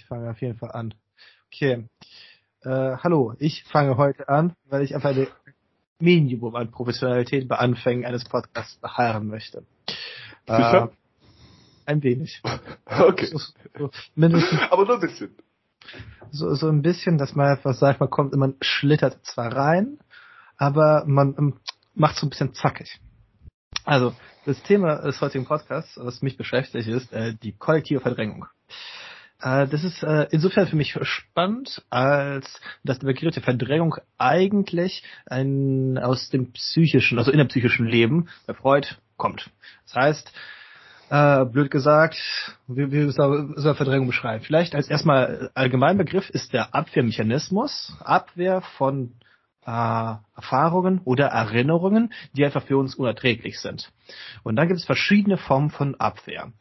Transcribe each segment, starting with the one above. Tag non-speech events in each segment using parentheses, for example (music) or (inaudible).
Ich fange auf jeden Fall an. Okay. Äh, hallo, ich fange heute an, weil ich einfach eine Minimum an Professionalität bei Anfängen eines Podcasts beharren möchte. Äh, ein wenig. (laughs) Okay. So, so, mindestens, (laughs) Aber nur ein bisschen. So, so ein bisschen, dass man einfach sagt, man kommt, man schlittert zwar rein, aber man ähm, macht so ein bisschen zackig. Also, das Thema des heutigen Podcasts, was mich beschäftigt, ist äh, die kollektive Verdrängung. Äh, das ist äh, insofern für mich spannend, als dass der Begriff der Verdrängung eigentlich ein aus dem psychischen, also in der psychischen Leben bei Freud kommt. Das heißt, äh, blöd gesagt, wie, wie soll, Verdrängung beschreiben? Vielleicht als erstmal Allgemeinbegriff ist der Abwehrmechanismus, Abwehr von äh, Erfahrungen oder Erinnerungen, die einfach für uns unerträglich sind. Und dann gibt es verschiedene Formen von Abwehr.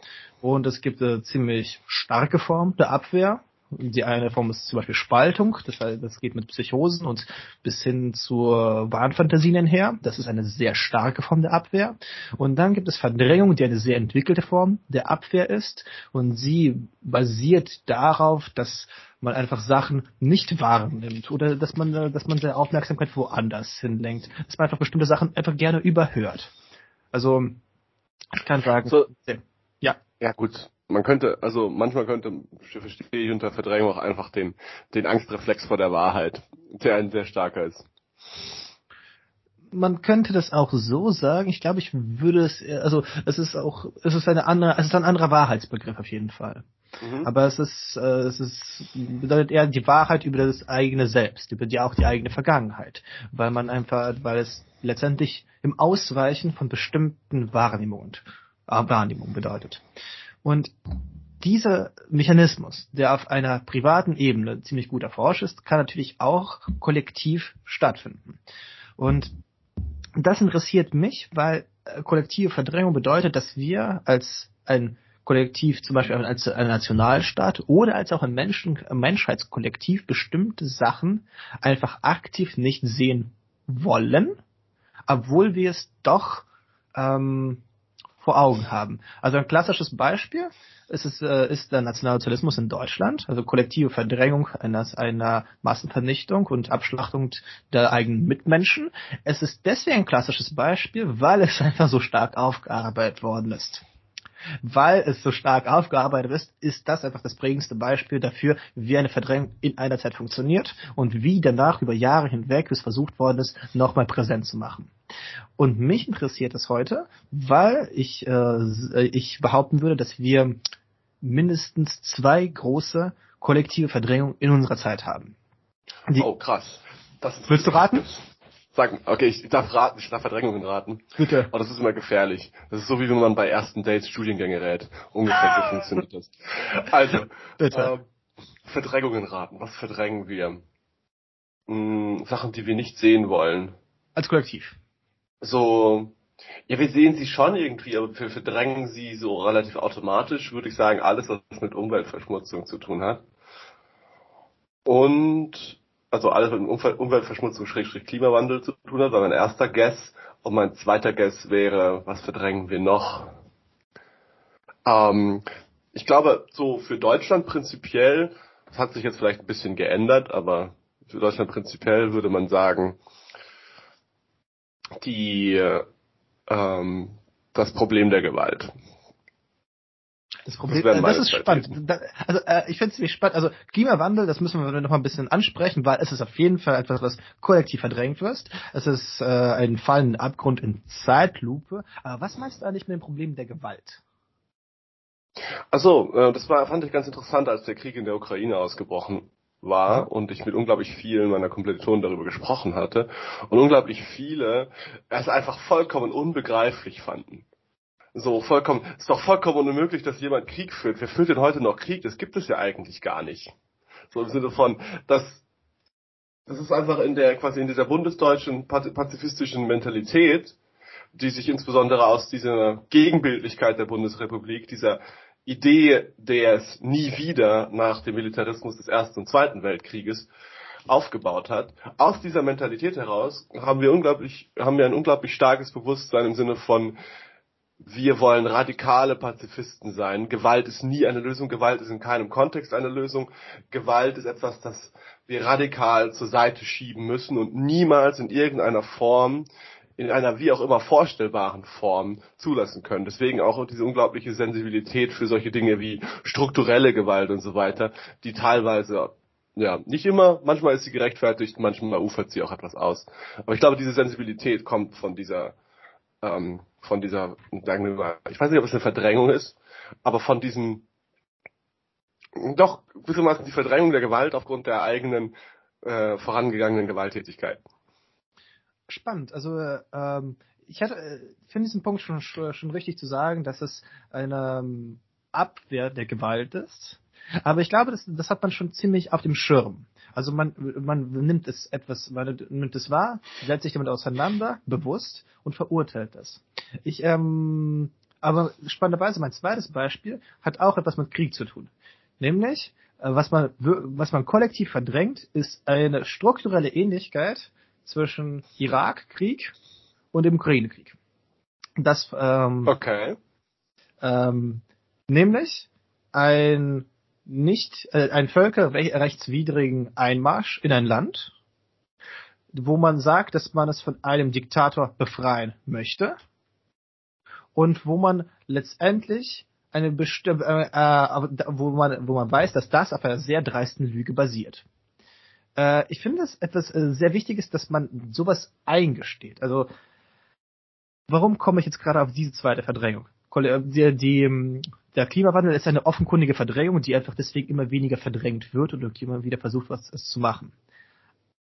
Und es gibt eine ziemlich starke Form der Abwehr. Die eine Form ist zum Beispiel Spaltung, das, das geht mit Psychosen und bis hin zu Wahnfantasien einher. Das ist eine sehr starke Form der Abwehr. Und dann gibt es Verdrängung, die eine sehr entwickelte Form der Abwehr ist. Und sie basiert darauf, dass man einfach Sachen nicht wahrnimmt oder dass man, dass man seine Aufmerksamkeit woanders hinlenkt. Dass man einfach bestimmte Sachen einfach gerne überhört. Also, ich kann sagen, so, ja. Ja, gut. Man könnte, also manchmal könnte, verstehe ich unter Verdrängung auch einfach den, den Angstreflex vor der Wahrheit, der ein sehr starker ist. Man könnte das auch so sagen. Ich glaube, ich würde es, also es ist auch, es ist eine andere, es ist ein anderer Wahrheitsbegriff auf jeden Fall. Mhm. Aber es ist, äh, es ist, bedeutet eher die Wahrheit über das eigene Selbst, über die auch die eigene Vergangenheit, weil man einfach, weil es letztendlich im Ausweichen von bestimmten Wahrnehmungen Wahrnehmung bedeutet. Und dieser Mechanismus, der auf einer privaten Ebene ziemlich gut erforscht ist, kann natürlich auch kollektiv stattfinden. Und das interessiert mich, weil äh, kollektive Verdrängung bedeutet, dass wir als ein Kollektiv, zum Beispiel als Nationalstaat oder als auch ein, Menschen, Menschheitskollektiv bestimmte Sachen einfach aktiv nicht sehen wollen, obwohl wir es doch ähm, vor Augen haben. Also ein klassisches Beispiel ist, es, äh, ist der Nationalsozialismus in Deutschland, also kollektive Verdrängung eines, einer Massenvernichtung und Abschlachtung der eigenen Mitmenschen. Es ist deswegen ein klassisches Beispiel, weil es (laughs) einfach so stark aufgearbeitet worden ist weil es so stark aufgearbeitet ist, ist das einfach das prägendste Beispiel dafür, wie eine Verdrängung in einer Zeit funktioniert und wie danach über Jahre hinweg es versucht worden ist, nochmal präsent zu machen. Und mich interessiert es heute, weil ich, äh, ich behaupten würde, dass wir mindestens zwei große kollektive Verdrängungen in unserer Zeit haben. Die, oh, krass. Willst du raten? Sag, okay, ich darf raten, ich darf Verdrängungen raten. Bitte. Aber das ist immer gefährlich. Das ist so, wie wenn man bei ersten Dates Studiengänge rät. Ungefähr so funktioniert das. Also, Bitte. Ähm, Verdrängungen raten. Was verdrängen wir? Hm, Sachen, die wir nicht sehen wollen. Als Kollektiv. So, ja, wir sehen sie schon irgendwie, aber wir verdrängen sie so relativ automatisch, würde ich sagen, alles, was mit Umweltverschmutzung zu tun hat. Und also alles mit Umweltverschmutzung, Schrägstrich Klimawandel zu tun hat, war mein erster Guess. Und mein zweiter Guess wäre, was verdrängen wir noch? Ähm, ich glaube, so für Deutschland prinzipiell, das hat sich jetzt vielleicht ein bisschen geändert, aber für Deutschland prinzipiell würde man sagen, die, ähm, das Problem der Gewalt. Das Problem, das, äh, das ist spannend. Da, also äh, ich finde es ziemlich spannend. Also Klimawandel, das müssen wir noch mal ein bisschen ansprechen, weil es ist auf jeden Fall etwas, was kollektiv verdrängt wird. Es ist äh, ein fallender Abgrund in Zeitlupe. Aber was meinst du eigentlich mit dem Problem der Gewalt? Also, äh, das war fand ich ganz interessant, als der Krieg in der Ukraine ausgebrochen war und ich mit unglaublich vielen meiner Kommilitonen darüber gesprochen hatte und unglaublich viele es einfach vollkommen unbegreiflich fanden. So, vollkommen, ist doch vollkommen unmöglich, dass jemand Krieg führt. Wer führt denn heute noch Krieg? Das gibt es ja eigentlich gar nicht. So im Sinne von, dass, das ist einfach in der, quasi in dieser bundesdeutschen pazifistischen Mentalität, die sich insbesondere aus dieser Gegenbildlichkeit der Bundesrepublik, dieser Idee des nie wieder nach dem Militarismus des Ersten und Zweiten Weltkrieges aufgebaut hat. Aus dieser Mentalität heraus haben wir unglaublich, haben wir ein unglaublich starkes Bewusstsein im Sinne von, wir wollen radikale Pazifisten sein. Gewalt ist nie eine Lösung. Gewalt ist in keinem Kontext eine Lösung. Gewalt ist etwas, das wir radikal zur Seite schieben müssen und niemals in irgendeiner Form, in einer wie auch immer vorstellbaren Form zulassen können. Deswegen auch diese unglaubliche Sensibilität für solche Dinge wie strukturelle Gewalt und so weiter, die teilweise ja, nicht immer, manchmal ist sie gerechtfertigt, manchmal ufert sie auch etwas aus. Aber ich glaube, diese Sensibilität kommt von dieser ähm, von dieser, sagen wir ich weiß nicht, ob es eine Verdrängung ist, aber von diesem, doch gewissermaßen die Verdrängung der Gewalt aufgrund der eigenen äh, vorangegangenen Gewalttätigkeit. Spannend. Also ähm, ich hatte, äh, finde diesen Punkt schon, schon richtig zu sagen, dass es eine ähm, Abwehr der Gewalt ist. Aber ich glaube, das, das hat man schon ziemlich auf dem Schirm. Also man, man nimmt es etwas, man nimmt es wahr, setzt sich damit auseinander, bewusst und verurteilt es. Ich, ähm, aber spannenderweise mein zweites Beispiel hat auch etwas mit Krieg zu tun. Nämlich, äh, was man, was man kollektiv verdrängt, ist eine strukturelle Ähnlichkeit zwischen Irakkrieg und dem Ukraine-Krieg. Das, ähm, okay. Ähm, nämlich ein nicht äh, einen völkerrechtswidrigen Einmarsch in ein Land, wo man sagt, dass man es von einem Diktator befreien möchte und wo man letztendlich eine bestimmte, äh, äh, wo man, wo man weiß, dass das auf einer sehr dreisten Lüge basiert. Äh, ich finde es etwas äh, sehr Wichtiges, dass man sowas eingesteht. Also, warum komme ich jetzt gerade auf diese zweite Verdrängung? Äh, die, die, ähm, der Klimawandel ist eine offenkundige Verdrängung, die einfach deswegen immer weniger verdrängt wird und immer wieder versucht, was zu machen.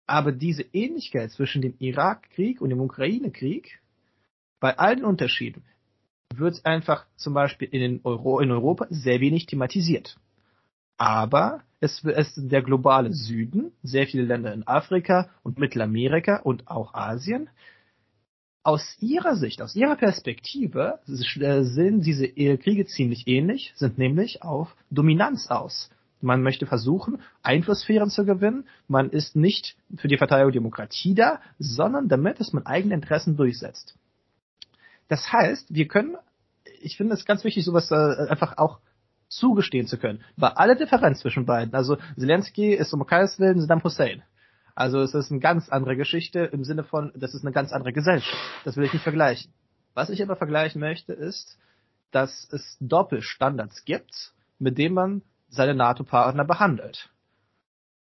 Aber diese Ähnlichkeit zwischen dem Irakkrieg und dem Ukraine-Krieg, bei allen Unterschieden, wird einfach zum Beispiel in, Euro, in Europa sehr wenig thematisiert. Aber es ist der globale Süden, sehr viele Länder in Afrika und Mittelamerika und auch Asien, aus ihrer Sicht, aus ihrer Perspektive äh, sehen diese Kriege ziemlich ähnlich, sind nämlich auf Dominanz aus. Man möchte versuchen, Einflusssphären zu gewinnen. Man ist nicht für die Verteidigung der Demokratie da, sondern damit, dass man eigene Interessen durchsetzt. Das heißt, wir können, ich finde es ganz wichtig, sowas äh, einfach auch zugestehen zu können. Bei aller Differenz zwischen beiden. Also Zelensky ist um keines Willen Saddam Hussein. Also es ist eine ganz andere Geschichte im Sinne von, das ist eine ganz andere Gesellschaft. Das will ich nicht vergleichen. Was ich aber vergleichen möchte, ist, dass es Doppelstandards gibt, mit denen man seine NATO-Partner behandelt.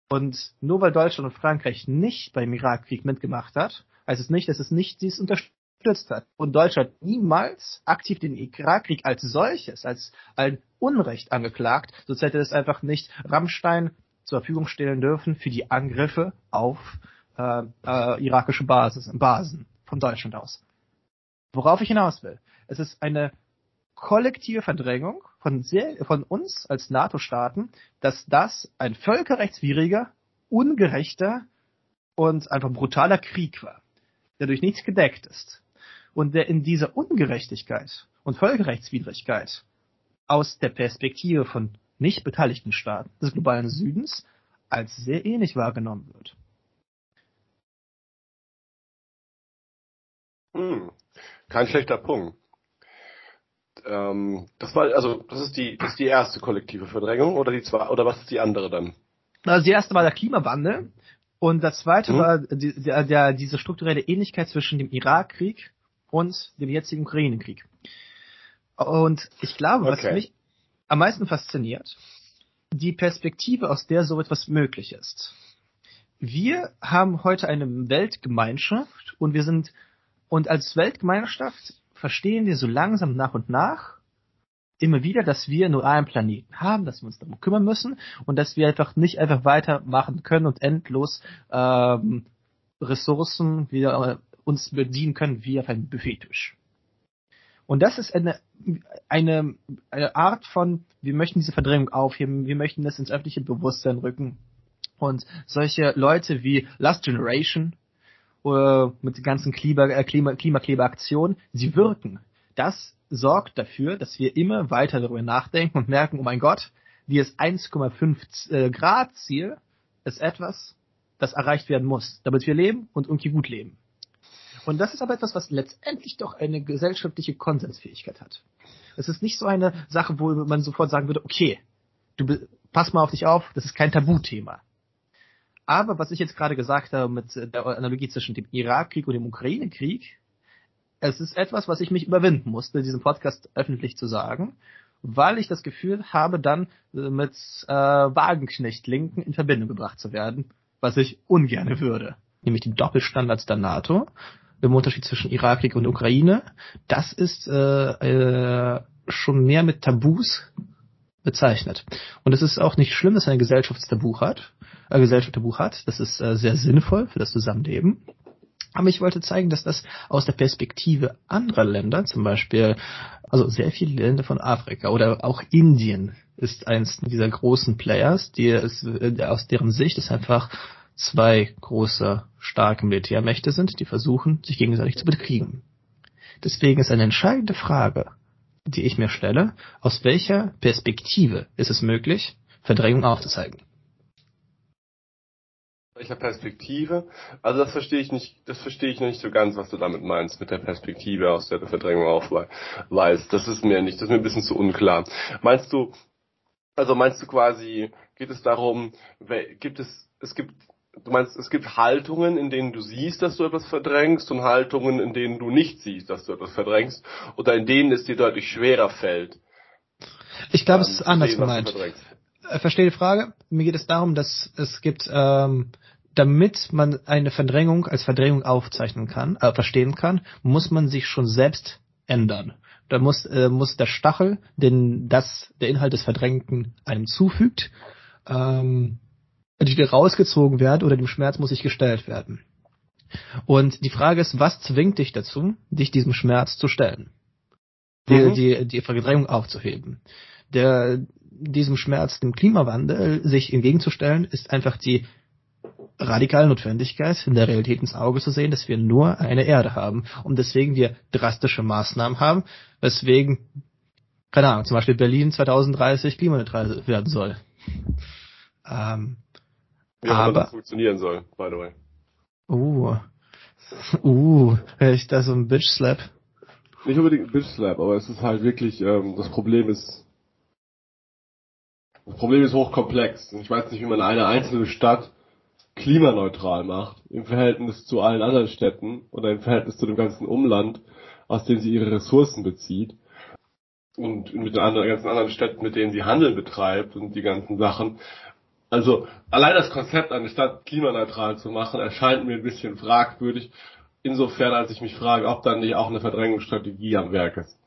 Und nur weil Deutschland und Frankreich nicht beim Irakkrieg mitgemacht hat, heißt es nicht, dass es nicht dies unterstützt hat. Und Deutschland niemals aktiv den Irakkrieg als solches, als ein Unrecht angeklagt, sonst hätte es einfach nicht Rammstein zur Verfügung stellen dürfen für die Angriffe auf äh, äh, irakische Basis, Basen von Deutschland aus. Worauf ich hinaus will, es ist eine kollektive Verdrängung von, sehr, von uns als NATO-Staaten, dass das ein völkerrechtswidriger, ungerechter und einfach brutaler Krieg war, der durch nichts gedeckt ist und der in dieser Ungerechtigkeit und Völkerrechtswidrigkeit aus der Perspektive von nicht beteiligten Staaten des globalen Südens als sehr ähnlich wahrgenommen wird. Hm, kein schlechter Punkt. Ähm, das war also das ist die das ist die erste kollektive Verdrängung oder die zwei oder was ist die andere dann? Also die erste war der Klimawandel und das zweite hm? war die, der, der, diese strukturelle Ähnlichkeit zwischen dem Irakkrieg und dem jetzigen Ukraine-Krieg. Und ich glaube, was okay. mich am meisten fasziniert, die Perspektive, aus der so etwas möglich ist. Wir haben heute eine Weltgemeinschaft und wir sind, und als Weltgemeinschaft verstehen wir so langsam nach und nach immer wieder, dass wir nur einen Planeten haben, dass wir uns darum kümmern müssen und dass wir einfach nicht einfach weitermachen können und endlos ähm, Ressourcen wieder uns bedienen können wie auf einem Buffettisch. Und das ist eine, eine, eine Art von, wir möchten diese Verdrängung aufheben, wir möchten das ins öffentliche Bewusstsein rücken. Und solche Leute wie Last Generation äh, mit den ganzen Klima, äh, Klima, Klimakleberaktionen, sie wirken. Das sorgt dafür, dass wir immer weiter darüber nachdenken und merken, oh mein Gott, dieses 1,5 äh, Grad Ziel ist etwas, das erreicht werden muss, damit wir leben und irgendwie gut leben. Und das ist aber etwas, was letztendlich doch eine gesellschaftliche Konsensfähigkeit hat. Es ist nicht so eine Sache, wo man sofort sagen würde, okay, du pass mal auf dich auf, das ist kein Tabuthema. Aber was ich jetzt gerade gesagt habe mit der Analogie zwischen dem Irakkrieg und dem Ukraine-Krieg, es ist etwas, was ich mich überwinden musste, diesen Podcast öffentlich zu sagen, weil ich das Gefühl habe, dann mit äh, Wagenknecht-Linken in Verbindung gebracht zu werden, was ich ungerne würde. Nämlich die Doppelstandards der NATO im Unterschied zwischen Irakkrieg und Ukraine. Das ist äh, äh, schon mehr mit Tabus bezeichnet. Und es ist auch nicht schlimm, dass eine Gesellschaft Tabu hat, äh, Gesellschaft Tabu hat. Das ist äh, sehr sinnvoll für das Zusammenleben. Aber ich wollte zeigen, dass das aus der Perspektive anderer Länder, zum Beispiel, also sehr viele Länder von Afrika oder auch Indien ist eins dieser großen Players, die es, äh, aus deren Sicht es einfach zwei große, starke Militärmächte sind, die versuchen, sich gegenseitig zu bekriegen. Deswegen ist eine entscheidende Frage, die ich mir stelle, aus welcher Perspektive ist es möglich, Verdrängung aufzuzeigen? welcher Perspektive? Also das verstehe ich nicht, das verstehe ich noch nicht so ganz, was du damit meinst, mit der Perspektive, aus der du Verdrängung aufweist. Das ist mir nicht, das ist mir ein bisschen zu unklar. Meinst du, also meinst du quasi, geht es darum, gibt es, es gibt, du meinst, es gibt Haltungen, in denen du siehst, dass du etwas verdrängst und Haltungen, in denen du nicht siehst, dass du etwas verdrängst oder in denen es dir deutlich schwerer fällt. Ich glaube, es ist anders gemeint. Äh, verstehe die Frage. Mir geht es darum, dass es gibt ähm, damit man eine Verdrängung als Verdrängung aufzeichnen kann, äh, verstehen kann, muss man sich schon selbst ändern. Da muss, äh, muss der Stachel, den das der Inhalt des Verdrängten einem zufügt, ähm, entweder rausgezogen werden oder dem Schmerz muss sich gestellt werden. Und die Frage ist, was zwingt dich dazu, dich diesem Schmerz zu stellen? Die, mhm. die, die Verdrängung aufzuheben. Der, diesem Schmerz, dem Klimawandel, sich entgegenzustellen, ist einfach die radikale Notwendigkeit, in der Realität ins Auge zu sehen, dass wir nur eine Erde haben und deswegen wir drastische Maßnahmen haben, weswegen, keine Ahnung, zum Beispiel Berlin 2030 klimaneutral werden soll. Ähm, Wie aber das funktionieren soll, by the way. Uh, uh, ich da so ein Bitch Slap? Nicht unbedingt ein Bitch Slap, aber es ist halt wirklich, ähm, das Problem ist, das Problem ist hochkomplex. Ich weiß nicht, wie man eine einzelne Stadt klimaneutral macht im Verhältnis zu allen anderen Städten oder im Verhältnis zu dem ganzen Umland, aus dem sie ihre Ressourcen bezieht und mit den anderen, ganzen anderen Städten, mit denen sie Handel betreibt und die ganzen Sachen. Also allein das Konzept, eine Stadt klimaneutral zu machen, erscheint mir ein bisschen fragwürdig, insofern als ich mich frage, ob dann nicht auch eine Verdrängungsstrategie am Werk ist.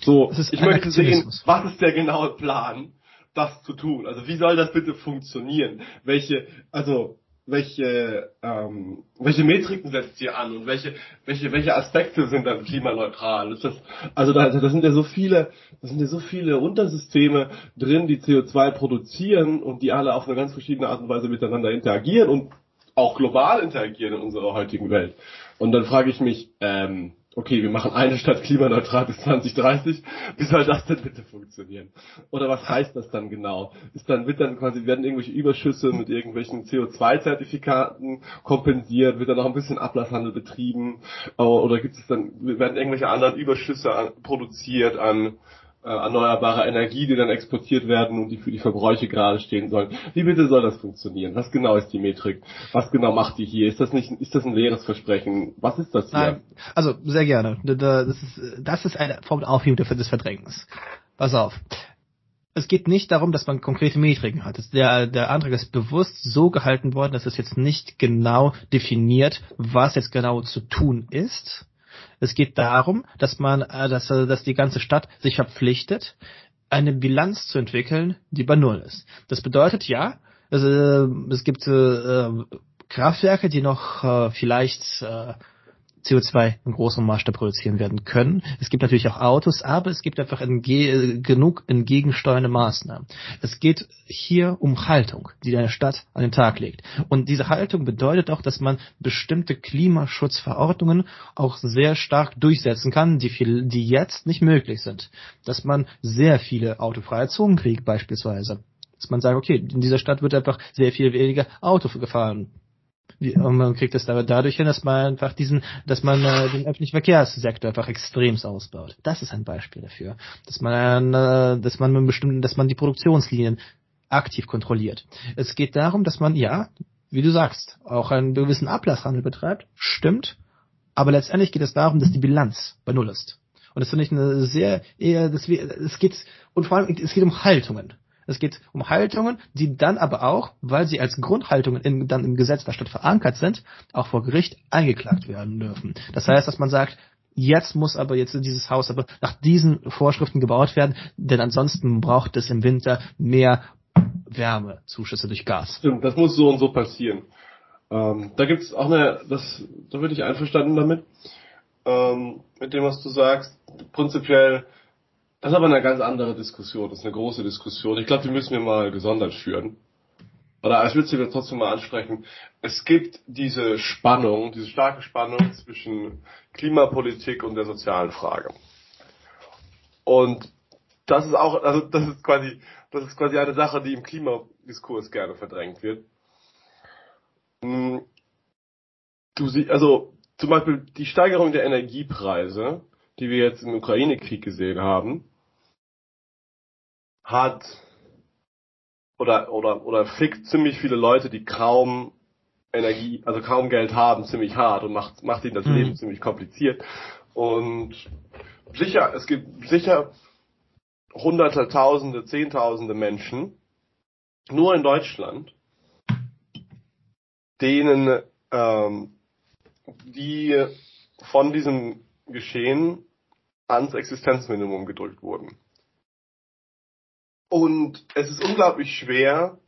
So, ist ich möchte sehen, was ist der genaue Plan, das zu tun? Also wie soll das bitte funktionieren? Welche, also welche, ähm, welche Metriken setzt ihr an und welche, welche, welche Aspekte sind dann klimaneutral? Ist das, also da, da sind ja so viele, da sind ja so viele Untersysteme drin, die CO2 produzieren und die alle auf eine ganz verschiedene Art und Weise miteinander interagieren und auch global interagieren in unserer heutigen Welt. Und dann frage ich mich, ähm, okay, wir machen eine Stadt klimaneutral bis 2030, wie soll das denn bitte funktionieren? Oder was heißt das dann genau? Ist dann, wird dann quasi, werden irgendwelche Überschüsse mit irgendwelchen CO2-Zertifikaten kompensiert, wird dann noch ein bisschen Ablasshandel betrieben, oder gibt es dann, werden irgendwelche anderen Überschüsse produziert an äh, erneuerbare Energie, die dann exportiert werden und die für die Verbräuche gerade stehen sollen. Wie bitte soll das funktionieren? Was genau ist die Metrik? Was genau macht die hier? Ist das nicht, ist das ein leeres Versprechen? Was ist das hier? Nein, also sehr gerne. Das ist, das ist eine Form der Aufhebung des Verdrängens. Pass auf. Es geht nicht darum, dass man konkrete Metriken hat. Der, der Antrag ist bewusst so gehalten worden, dass es jetzt nicht genau definiert, was jetzt genau zu tun ist, es geht darum, dass man, äh, dass, äh, dass die ganze Stadt sich verpflichtet, eine Bilanz zu entwickeln, die bei Null ist. Das bedeutet ja, also, es gibt äh, Kraftwerke, die noch äh, vielleicht äh, CO2 in großem Maßstab produzieren werden können. Es gibt natürlich auch Autos, aber es gibt einfach entge genug entgegensteuernde Maßnahmen. Es geht hier um Haltung, die eine Stadt an den Tag legt. Und diese Haltung bedeutet auch, dass man bestimmte Klimaschutzverordnungen auch sehr stark durchsetzen kann, die, viel, die jetzt nicht möglich sind. Dass man sehr viele autofreie Zonen kriegt beispielsweise. Dass man sagt, okay, in dieser Stadt wird einfach sehr viel weniger Auto gefahren Und man kriegt aber dadurch hin, dass man einfach diesen, dass man äh, den öffentlichen Verkehrssektor einfach extremst ausbaut. Das ist ein Beispiel dafür, dass man, äh, dass man mit bestimmten, dass man die Produktionslinien aktiv kontrolliert. Es geht darum, dass man ja, wie du sagst, auch einen gewissen Ablasshandel betreibt. Stimmt. Aber letztendlich geht es darum, dass die Bilanz bei Null ist. Und das finde ich eine sehr eher, das, es geht, und vor allem, es geht um Haltungen. Es geht um Haltungen, die dann aber auch, weil sie als Grundhaltungen in, dann im Gesetz der Stadt verankert sind, auch vor Gericht eingeklagt werden dürfen. Das heißt, dass man sagt, jetzt muss aber jetzt dieses Haus aber nach diesen Vorschriften gebaut werden, denn ansonsten braucht es im Winter mehr Wärmezuschüsse durch Gas. Stimmt, das muss so und so passieren. Ähm, da gibt's auch eine, das, da bin ich einverstanden damit, ähm, mit dem, was du sagst. Prinzipiell das ist aber eine ganz andere Diskussion, das ist eine große Diskussion. Ich glaube, die müssen wir mal gesondert führen. Oder ich würde sie trotzdem mal ansprechen. Es gibt diese Spannung, diese starke Spannung zwischen Klimapolitik und der sozialen Frage. Und das ist auch, also das ist quasi, das ist quasi eine Sache, die im Klimadiskurs gerne verdrängt wird. Du siehst, also zum Beispiel die Steigerung der Energiepreise, die wir jetzt im Ukraine-Krieg gesehen haben, hat oder oder oder fickt ziemlich viele Leute, die kaum Energie, also kaum Geld haben, ziemlich hart und macht macht ihnen das mhm. Leben ziemlich kompliziert. Und sicher, es gibt sicher hunderte, tausende, zehntausende Menschen nur in Deutschland, denen ähm, die von diesem Geschehen ans Existenzminimum gedrückt wurden. Und es ist unglaublich schwer,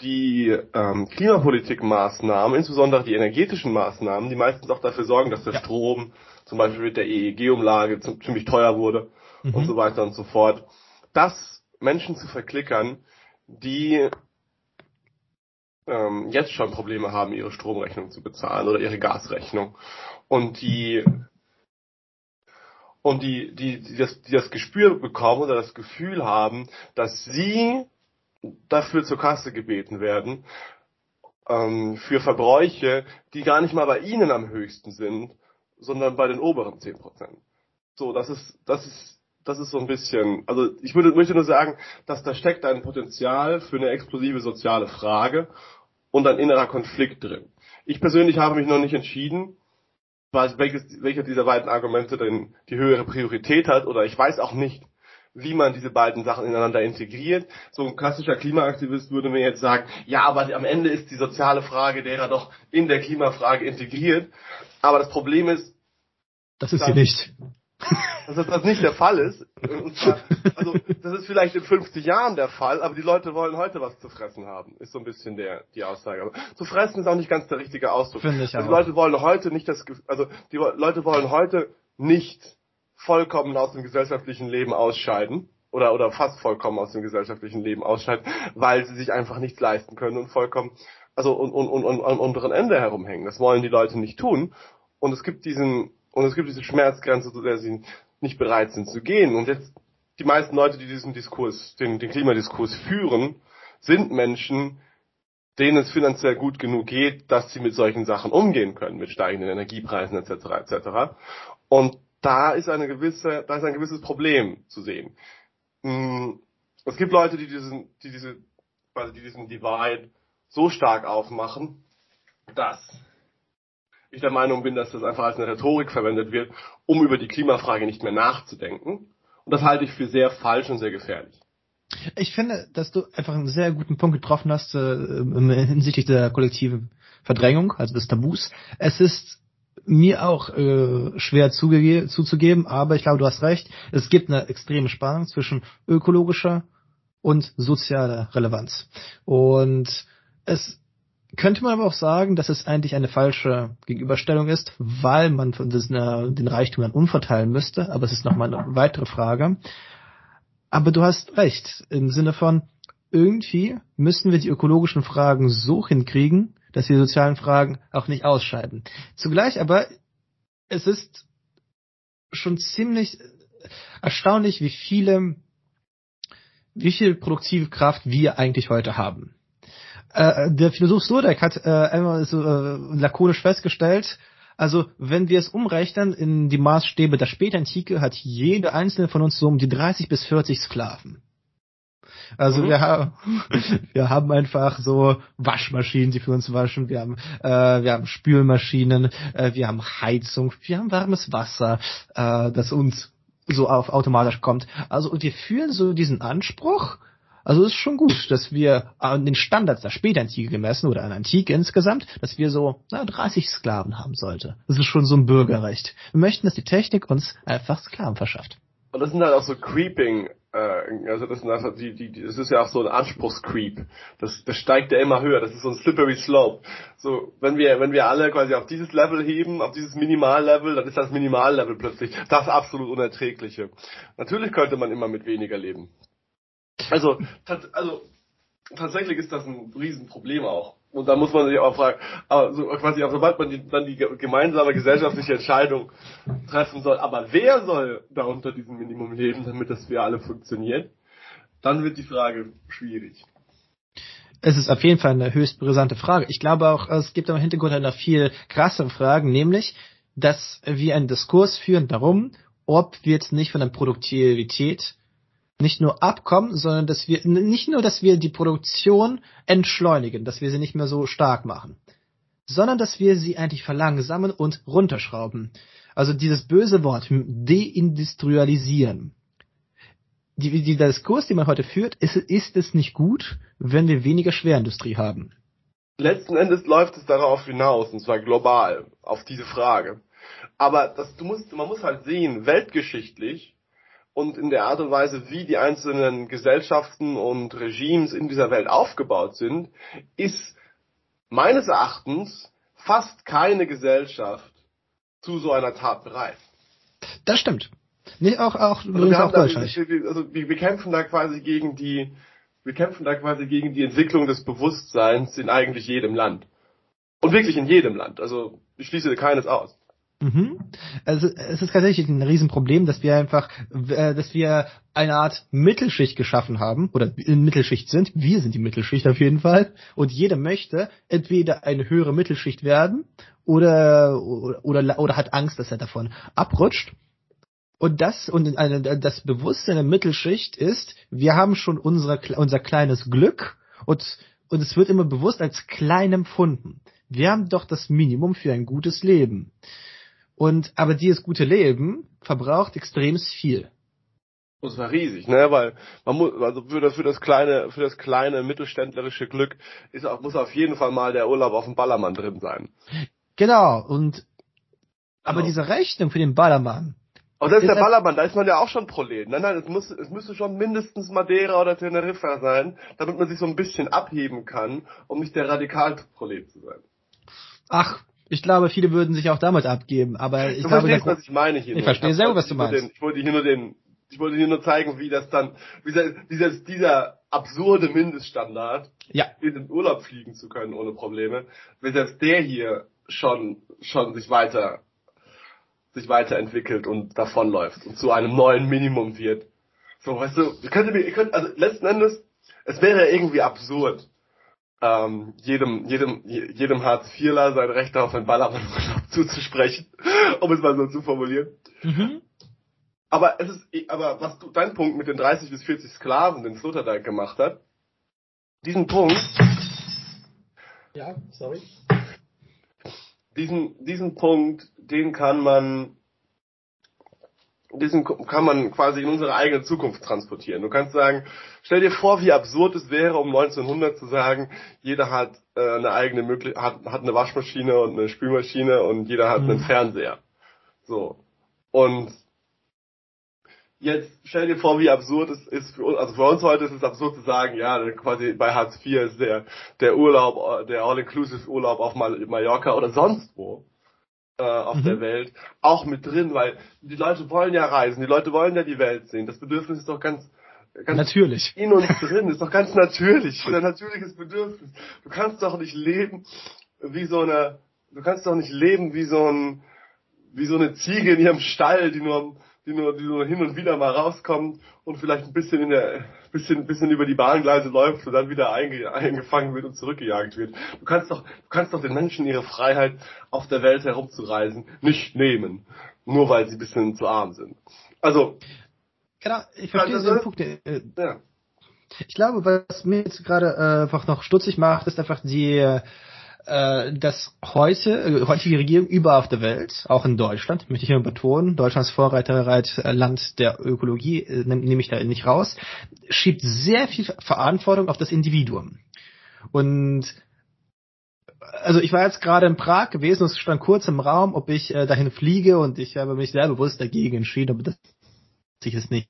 die ähm, Klimapolitikmaßnahmen, insbesondere die energetischen Maßnahmen, die meistens auch dafür sorgen, dass der ja. Strom zum Beispiel mit der EEG-Umlage ziemlich teuer wurde mhm. und so weiter und so fort, das Menschen zu verklickern, die ähm, jetzt schon Probleme haben, ihre Stromrechnung zu bezahlen oder ihre Gasrechnung und die und die, die, die, das, die das Gespür bekommen oder das Gefühl haben, dass sie dafür zur Kasse gebeten werden, ähm, für Verbräuche, die gar nicht mal bei ihnen am höchsten sind, sondern bei den oberen 10%. So, das ist, das ist, das ist so ein bisschen, also ich würde, möchte nur sagen, dass da steckt ein Potenzial für eine explosive soziale Frage und ein innerer Konflikt drin. Ich persönlich habe mich noch nicht entschieden, welches, welcher dieser beiden Argumente denn die höhere Priorität hat oder ich weiß auch nicht, wie man diese beiden Sachen ineinander integriert. So ein klassischer Klimaaktivist würde mir jetzt sagen, ja, aber am Ende ist die soziale Frage derer doch in der Klimafrage integriert. Aber das Problem ist, das ist sie nicht dass das nicht der Fall ist. Und zwar, also das ist vielleicht in 50 Jahren der Fall, aber die Leute wollen heute was zu fressen haben, ist so ein bisschen der die Aussage. Aber zu fressen ist auch nicht ganz der richtige Ausdruck. Finde ich also die Leute wollen heute nicht das, also die Leute wollen heute nicht vollkommen aus dem gesellschaftlichen Leben ausscheiden oder oder fast vollkommen aus dem gesellschaftlichen Leben ausscheiden, weil sie sich einfach nichts leisten können und vollkommen also und und und, und am unteren Ende herumhängen. Das wollen die Leute nicht tun. Und es gibt diesen und es gibt diese Schmerzgrenze, zu der sie nicht bereit sind zu gehen. Und jetzt die meisten Leute, die diesen Diskurs, den, den Klimadiskurs führen, sind Menschen, denen es finanziell gut genug geht, dass sie mit solchen Sachen umgehen können, mit steigenden Energiepreisen etc. etc. Und da ist eine gewisse, da ist ein gewisses Problem zu sehen. Hm, es gibt Leute, die diesen, die diese, also die diesen Divide so stark aufmachen, dass ich der Meinung bin, dass das einfach als eine Rhetorik verwendet wird, um über die Klimafrage nicht mehr nachzudenken. Und das halte ich für sehr falsch und sehr gefährlich. Ich finde, dass du einfach einen sehr guten Punkt getroffen hast äh, hinsichtlich der kollektiven Verdrängung, also des Tabus. Es ist mir auch äh, schwer zuzugeben, aber ich glaube, du hast recht. Es gibt eine extreme Spannung zwischen ökologischer und sozialer Relevanz. Und es könnte man aber auch sagen, dass es eigentlich eine falsche Gegenüberstellung ist, weil man den Reichtum dann umverteilen müsste, aber es ist nochmal eine weitere Frage. Aber du hast recht, im Sinne von, irgendwie müssen wir die ökologischen Fragen so hinkriegen, dass die sozialen Fragen auch nicht ausscheiden. Zugleich aber, es ist schon ziemlich erstaunlich, wie viele, wie viel produktive Kraft wir eigentlich heute haben. Äh, der Philosoph Sturdeck hat äh, einmal so äh, lakonisch festgestellt, also wenn wir es umrechnen in die Maßstäbe der Spätantike, hat jede einzelne von uns so um die 30 bis 40 Sklaven. Also mhm. wir, haben, (laughs) wir haben einfach so Waschmaschinen, die für uns waschen. Wir haben, äh, wir haben Spülmaschinen, äh, wir haben Heizung, wir haben warmes Wasser, äh, das uns so auf automatisch kommt. Also und wir fühlen so diesen Anspruch. Also es ist schon gut, dass wir an den Standards der Spätantike gemessen oder an Antike insgesamt, dass wir so na, 30 Sklaven haben sollte. Das ist schon so ein Bürgerrecht. Wir möchten, dass die Technik uns einfach Sklaven verschafft. Und das sind halt auch so creeping äh, also das, das, die, die, das ist ja auch so ein Anspruchscreep. Das, das steigt ja immer höher. Das ist so ein slippery slope. So, wenn wir, wenn wir alle quasi auf dieses Level heben, auf dieses Minimallevel, dann ist das Minimallevel plötzlich das absolut Unerträgliche. Natürlich könnte man immer mit weniger leben. Also, also tatsächlich ist das ein Riesenproblem auch. Und da muss man sich auch fragen, aber so quasi auch sobald man die, dann die gemeinsame gesellschaftliche Entscheidung treffen soll, aber wer soll da unter diesem Minimum leben, damit das für alle funktioniert, dann wird die Frage schwierig. Es ist auf jeden Fall eine höchst brisante Frage. Ich glaube auch, es gibt am Hintergrund noch viel krassere Fragen, nämlich, dass wir einen Diskurs führen darum, ob wir jetzt nicht von der Produktivität nicht nur abkommen, sondern dass wir nicht nur, dass wir die Produktion entschleunigen, dass wir sie nicht mehr so stark machen, sondern dass wir sie eigentlich verlangsamen und runterschrauben. Also dieses böse Wort deindustrialisieren. Die, die, der Diskurs, den man heute führt, ist, ist es nicht gut, wenn wir weniger Schwerindustrie haben. Letzten Endes läuft es darauf hinaus, und zwar global, auf diese Frage. Aber das, du musst, man muss halt sehen, weltgeschichtlich und in der Art und Weise, wie die einzelnen Gesellschaften und Regimes in dieser Welt aufgebaut sind, ist meines Erachtens fast keine Gesellschaft zu so einer Tat bereit. Das stimmt. Nicht auch auch also übrigens auch. Wir, also wir, wir kämpfen da quasi gegen die wir kämpfen da quasi gegen die Entwicklung des Bewusstseins in eigentlich jedem Land. Und wirklich in jedem Land. Also ich schließe keines aus. Mhm. Also es ist tatsächlich ein Riesenproblem, dass wir einfach, äh, dass wir eine Art Mittelschicht geschaffen haben oder in Mittelschicht sind. Wir sind die Mittelschicht auf jeden Fall. Und jeder möchte entweder eine höhere Mittelschicht werden oder oder oder, oder hat Angst, dass er davon abrutscht. Und das und eine, das Bewusstsein der Mittelschicht ist, wir haben schon unsere, unser kleines Glück und und es wird immer bewusst als klein empfunden. Wir haben doch das Minimum für ein gutes Leben. Und aber dieses gute Leben verbraucht extrem viel. Und zwar riesig, ne? Weil man muss, also für das, für das kleine, für das kleine mittelständlerische Glück ist auch, muss auf jeden Fall mal der Urlaub auf dem Ballermann drin sein. Genau, und aber genau. diese Rechnung für den Ballermann. Und das ist der Ballermann, da ist man ja auch schon Prolet. Nein, nein, es muss, es müsste schon mindestens Madeira oder Teneriffa sein, damit man sich so ein bisschen abheben kann, um nicht der Radikalprolet zu sein. Ach, ich glaube, viele würden sich auch damit abgeben, aber ich du glaube, verstehst, was ich meine hier. Ich verstehe sehr gut, was du meinst. Den, ich wollte hier nur den, ich wollte hier nur zeigen, wie das dann, wie das, dieser, dieser absurde Mindeststandard, ja. in den Urlaub fliegen zu können ohne Probleme, wie selbst der hier schon, schon sich weiter, sich weiterentwickelt und davonläuft und zu einem neuen Minimum wird. So, weißt du, ihr könnt mir, ihr könnt, also letzten Endes, es wäre irgendwie absurd, ähm, jedem, jedem, jedem Hartz-IVler sein Recht auf ein Ballermann zuzusprechen, (laughs) um es mal so zu formulieren. Mhm. Aber es ist, aber was du, dein Punkt mit den 30 bis 40 Sklaven, den Sloterdijk gemacht hat, diesen Punkt. Ja, sorry. Diesen, diesen Punkt, den kann man diesen kann man quasi in unsere eigene Zukunft transportieren. Du kannst sagen, stell dir vor, wie absurd es wäre, um 1900 zu sagen, jeder hat äh, eine eigene Möglichkeit, hat, hat eine Waschmaschine und eine Spülmaschine und jeder hat mhm. einen Fernseher. So. Und jetzt stell dir vor, wie absurd es ist für uns, also für uns heute ist es absurd zu sagen, ja, quasi bei Hartz IV ist der, der Urlaub, der All-Inclusive Urlaub auf Mallorca oder sonst wo äh, auf mhm. der Welt auch mit drin, weil die Leute wollen ja reisen, die Leute wollen ja die Welt sehen. Das Bedürfnis ist doch ganz, ganz natürlich in uns drin, ist doch ganz (laughs) natürlich, ein natürliches Bedürfnis. Du kannst doch nicht leben wie so eine, du kannst doch nicht leben wie so ein, wie so eine Ziege in ihrem Stall, die nur, die nur, die nur hin und wieder mal rauskommt und vielleicht ein bisschen in der, bisschen, bisschen über die Bahngleise läuft und dann wieder einge, eingefangen wird und zurückgejagt wird. Du kannst doch, du kannst doch den Menschen ihre Freiheit auf der Welt herumzureisen nicht nehmen. Nur weil sie ein bisschen zu arm sind. Also. Genau, ich verstehe also, den Punkt. Äh, ja. Ich glaube, was mir jetzt gerade äh, einfach noch stutzig macht, ist einfach die äh, dass heute, äh, heutige Regierung überall auf der Welt, auch in Deutschland, möchte ich immer betonen, Deutschlands Vorreiterland äh, der Ökologie, äh, nehme ich da nicht raus, schiebt sehr viel Verantwortung auf das Individuum. Und also ich war jetzt gerade in Prag gewesen und es stand kurz im Raum, ob ich äh, dahin fliege und ich habe mich sehr bewusst dagegen entschieden, aber das ich es nicht.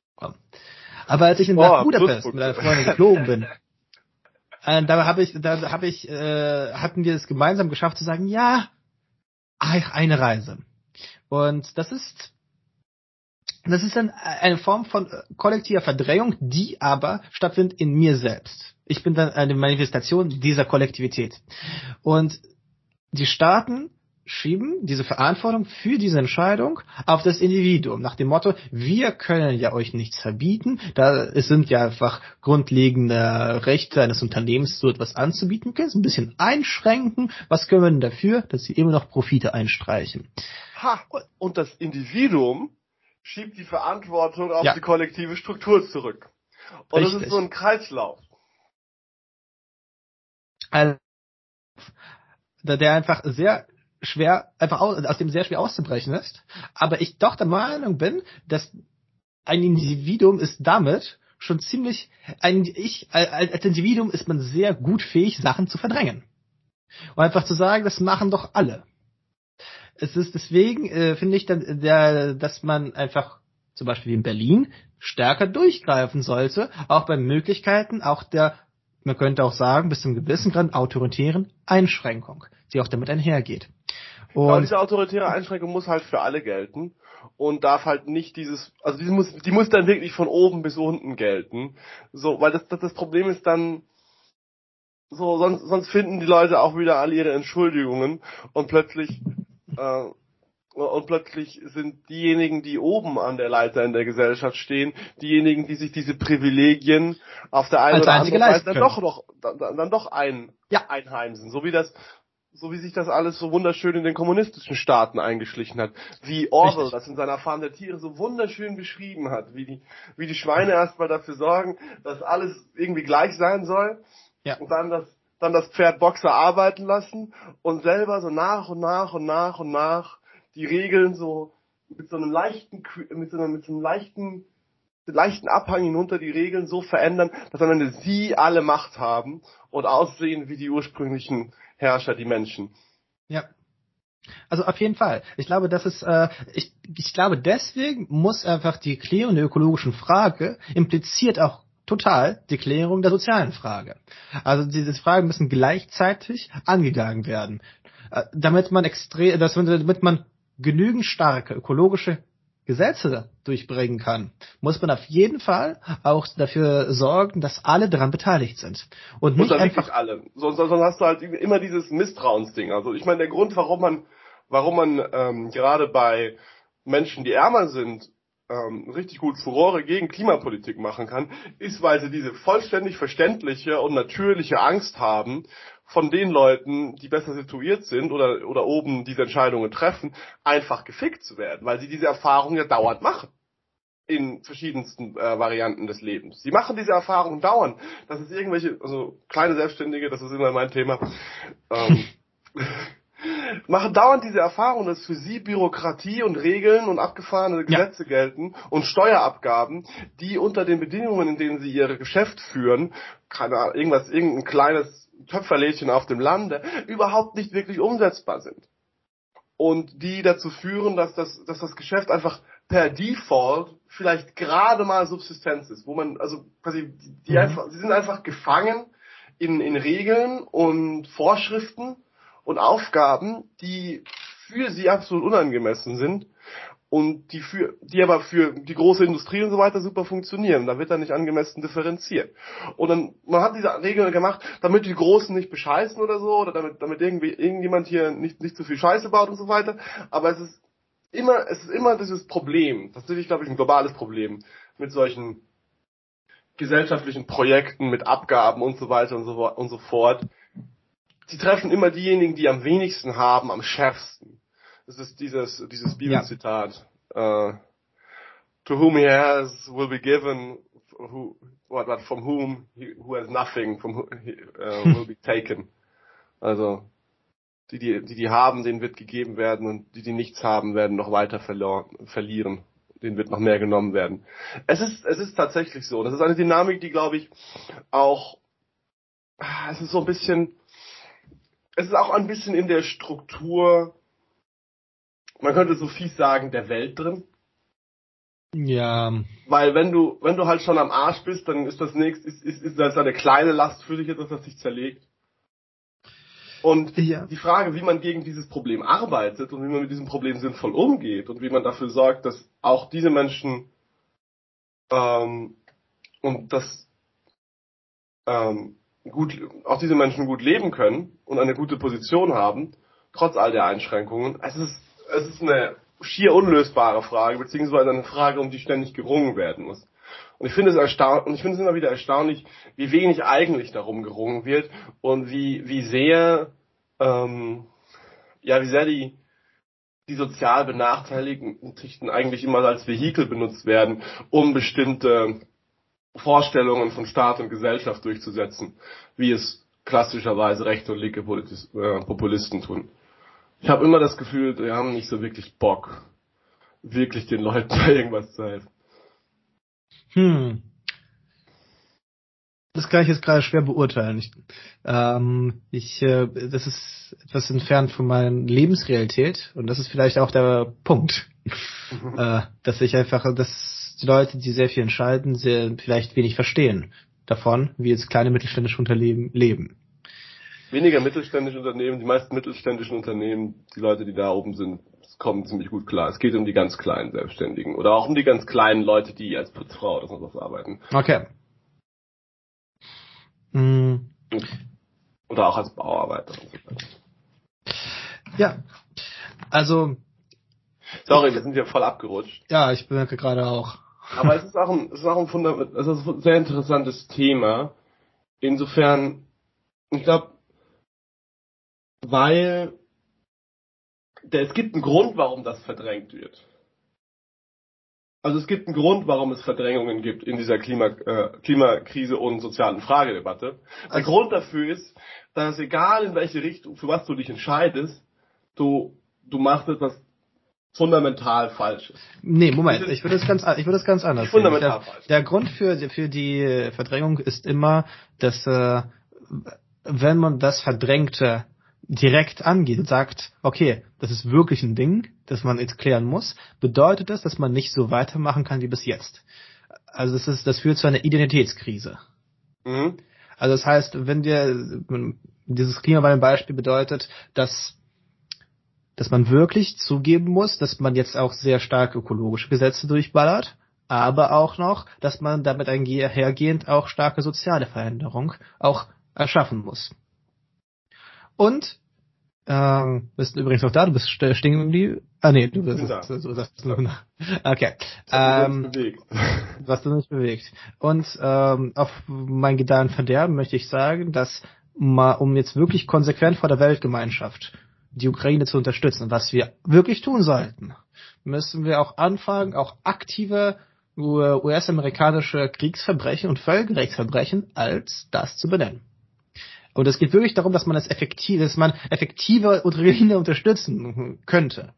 Aber als ich in oh, Budapest mit einer Freundin geflogen bin, (laughs) äh, da habe ich, da habe ich, äh, hatten wir es gemeinsam geschafft zu sagen, ja, eine Reise. Und das ist, das ist dann eine Form von äh, kollektiver Verdrängung, die aber stattfindet in mir selbst. Ich bin dann eine Manifestation dieser Kollektivität. Und die Staaten schieben diese Verantwortung für diese Entscheidung auf das Individuum nach dem Motto, wir können ja euch nichts verbieten, da es sind ja einfach grundlegende Rechte eines Unternehmens, so etwas anzubieten, können es ein bisschen einschränken, was können wir denn dafür, dass sie immer noch Profite einstreichen. Ha, und das Individuum schiebt die Verantwortung auf ja. die kollektive Struktur zurück. Und Richtig. das ist so ein Kreislauf. Also, der einfach sehr schwer, einfach aus, aus dem sehr schwer auszubrechen ist. Aber ich doch der Meinung bin, dass ein Individuum ist damit schon ziemlich, ein, ich, als Individuum ist man sehr gut fähig, Sachen zu verdrängen. Und einfach zu sagen, das machen doch alle. Es ist deswegen, äh, finde ich, dann, der, dass man einfach, zum Beispiel wie in Berlin, stärker durchgreifen sollte, auch bei Möglichkeiten, auch der, man könnte auch sagen, bis zum gewissen Grad autoritären Einschränkung, die auch damit einhergeht. Und Aber diese autoritäre Einschränkung muss halt für alle gelten und darf halt nicht dieses, also die muss, die muss dann wirklich von oben bis unten gelten. So, weil das, das, das Problem ist dann, so, sonst, sonst finden die Leute auch wieder alle ihre Entschuldigungen und plötzlich, äh, und plötzlich sind diejenigen, die oben an der Leiter in der Gesellschaft stehen, diejenigen, die sich diese Privilegien auf der einen Als oder anderen Seite dann doch noch, dann, dann doch ein, ja. einheimsen. So wie das, so wie sich das alles so wunderschön in den kommunistischen Staaten eingeschlichen hat. Wie Orwell das in seiner Farm der Tiere so wunderschön beschrieben hat, wie die, wie die Schweine erstmal dafür sorgen, dass alles irgendwie gleich sein soll. Ja. Und dann das, dann das Pferd Boxer arbeiten lassen und selber so nach und nach und nach und nach die Regeln so mit so einem leichten, mit so einem, mit so einem leichten, leichten Abhang hinunter die Regeln so verändern, dass am Ende sie alle Macht haben und aussehen wie die ursprünglichen Herrscher, die Menschen. Ja. Also auf jeden Fall. Ich glaube, das ist, äh, ich, ich glaube, deswegen muss einfach die Klärung der ökologischen Frage impliziert auch total die Klärung der sozialen Frage. Also diese Fragen müssen gleichzeitig angegangen werden, äh, damit man extrem, damit man genügend starke ökologische Gesetze durchbringen kann, muss man auf jeden Fall auch dafür sorgen, dass alle daran beteiligt sind. Und nicht einfach alle. Sonst, sonst hast du halt immer dieses Misstrauensding. Also ich meine, der Grund, warum man, warum man ähm, gerade bei Menschen, die ärmer sind, ähm, richtig gut Furore gegen Klimapolitik machen kann, ist, weil sie diese vollständig verständliche und natürliche Angst haben, von den Leuten, die besser situiert sind oder, oder oben diese Entscheidungen treffen, einfach gefickt zu werden, weil sie diese Erfahrung ja dauernd machen. In verschiedensten äh, Varianten des Lebens. Sie machen diese Erfahrung dauernd. Das ist irgendwelche, also kleine Selbstständige, das ist immer mein Thema, ähm, (laughs) machen dauernd diese Erfahrung, dass für sie Bürokratie und Regeln und abgefahrene Gesetze ja. gelten und Steuerabgaben, die unter den Bedingungen, in denen sie ihr Geschäft führen, keine Ahnung, irgendwas, irgendein kleines Töpferlädchen auf dem Lande, überhaupt nicht wirklich umsetzbar sind. Und die dazu führen, dass das, dass das Geschäft einfach per Default vielleicht gerade mal Subsistenz ist, wo man, also quasi, die, mhm. einfach, sie sind einfach gefangen in, in Regeln und Vorschriften und Aufgaben, die für sie absolut unangemessen sind und die für die aber für die große Industrie und so weiter super funktionieren. Da wird dann nicht angemessen differenziert. Und dann man hat diese Regeln gemacht, damit die Großen nicht bescheißen oder so oder damit damit irgendwie irgendjemand hier nicht nicht zu viel Scheiße baut und so weiter. Aber es ist immer es ist immer dieses Problem. Das ist, glaube ich, ein globales Problem mit solchen gesellschaftlichen Projekten, mit Abgaben und so weiter und so, und so fort. Sie treffen immer diejenigen, die am wenigsten haben, am schärfsten. Das ist dieses, dieses Bibelzitat. Ja. Uh, to whom he has will be given, who, what, what, from whom he, who has nothing, from who, he, uh, (laughs) will be taken. Also, die, die, die, die haben, denen wird gegeben werden und die, die nichts haben, werden noch weiter verloren, verlieren. Denen wird noch mehr genommen werden. Es ist, es ist tatsächlich so. Das ist eine Dynamik, die, glaube ich, auch, es ist so ein bisschen, es ist auch ein bisschen in der Struktur, man könnte so fies sagen, der Welt drin. Ja. Weil wenn du, wenn du halt schon am Arsch bist, dann ist das nächste, ist, ist, ist das eine kleine Last für dich, etwas, das dich zerlegt. Und ja. die Frage, wie man gegen dieses Problem arbeitet und wie man mit diesem Problem sinnvoll umgeht und wie man dafür sorgt, dass auch diese Menschen ähm, und dass ähm, gut, auch diese Menschen gut leben können und eine gute Position haben, trotz all der Einschränkungen. Es ist, es ist eine schier unlösbare Frage, beziehungsweise eine Frage, um die ständig gerungen werden muss. Und ich finde es erstaunlich, und ich finde es immer wieder erstaunlich, wie wenig eigentlich darum gerungen wird und wie, wie sehr, ähm, ja, wie sehr die, die sozial benachteiligten Schichten eigentlich immer als Vehikel benutzt werden, um bestimmte Vorstellungen von Staat und Gesellschaft durchzusetzen, wie es klassischerweise rechte und linke äh, Populisten tun. Ich habe immer das Gefühl, wir haben nicht so wirklich Bock, wirklich den Leuten (laughs) bei irgendwas zu helfen. Hm. Das kann ich jetzt gerade schwer beurteilen. Ich, ähm, ich äh, das ist etwas entfernt von meiner Lebensrealität und das ist vielleicht auch der Punkt, mhm. (laughs) äh, dass ich einfach, dass die Leute, die sehr viel entscheiden, sehr vielleicht wenig verstehen davon, wie jetzt kleine mittelständische Unternehmen leben. Weniger mittelständische Unternehmen, die meisten mittelständischen Unternehmen, die Leute, die da oben sind, kommen ziemlich gut klar. Es geht um die ganz kleinen Selbstständigen oder auch um die ganz kleinen Leute, die als Putzfrau oder sowas arbeiten. Okay. Mhm. Oder auch als Bauarbeiter. Ja. Also. Sorry, wir sind hier voll abgerutscht. Ja, ich merke gerade auch. Aber es ist auch ein, es ist auch ein, Fundament, es ist ein sehr interessantes Thema. Insofern, ich glaube, weil der, es gibt einen Grund, warum das verdrängt wird. Also es gibt einen Grund, warum es Verdrängungen gibt in dieser Klima, äh, Klimakrise und sozialen Fragedebatte. Der also, Grund dafür ist, dass egal in welche Richtung, für was du dich entscheidest, du, du machst etwas fundamental Falsches. Nee, Moment, ich würde das ganz, ich würde das ganz anders Fundamental der, falsch. Der Grund für, für die Verdrängung ist immer, dass, äh, wenn man das Verdrängte direkt angeht und sagt, okay, das ist wirklich ein Ding, das man jetzt klären muss, bedeutet das, dass man nicht so weitermachen kann wie bis jetzt. Also das ist, das führt zu einer Identitätskrise. Mhm. Also das heißt, wenn wir dieses Klimawandel-Beispiel bedeutet, dass dass man wirklich zugeben muss, dass man jetzt auch sehr stark ökologische Gesetze durchballert, aber auch noch, dass man damit einhergehend auch starke soziale Veränderung auch erschaffen muss. Und ähm, bist du übrigens noch da, du bist stehen geblieben. Ah nee, du bist da. So, so, sagst noch nach. Okay. Ähm, was du nicht bewegt. Und ähm, auf mein Gedeihen Verderben möchte ich sagen, dass mal, um jetzt wirklich konsequent vor der Weltgemeinschaft die Ukraine zu unterstützen, was wir wirklich tun sollten, müssen wir auch anfangen, auch aktive US-amerikanische Kriegsverbrechen und Völkerrechtsverbrechen als das zu benennen. Und es geht wirklich darum, dass man es effektiv, dass man effektiver Ukraine unterstützen könnte.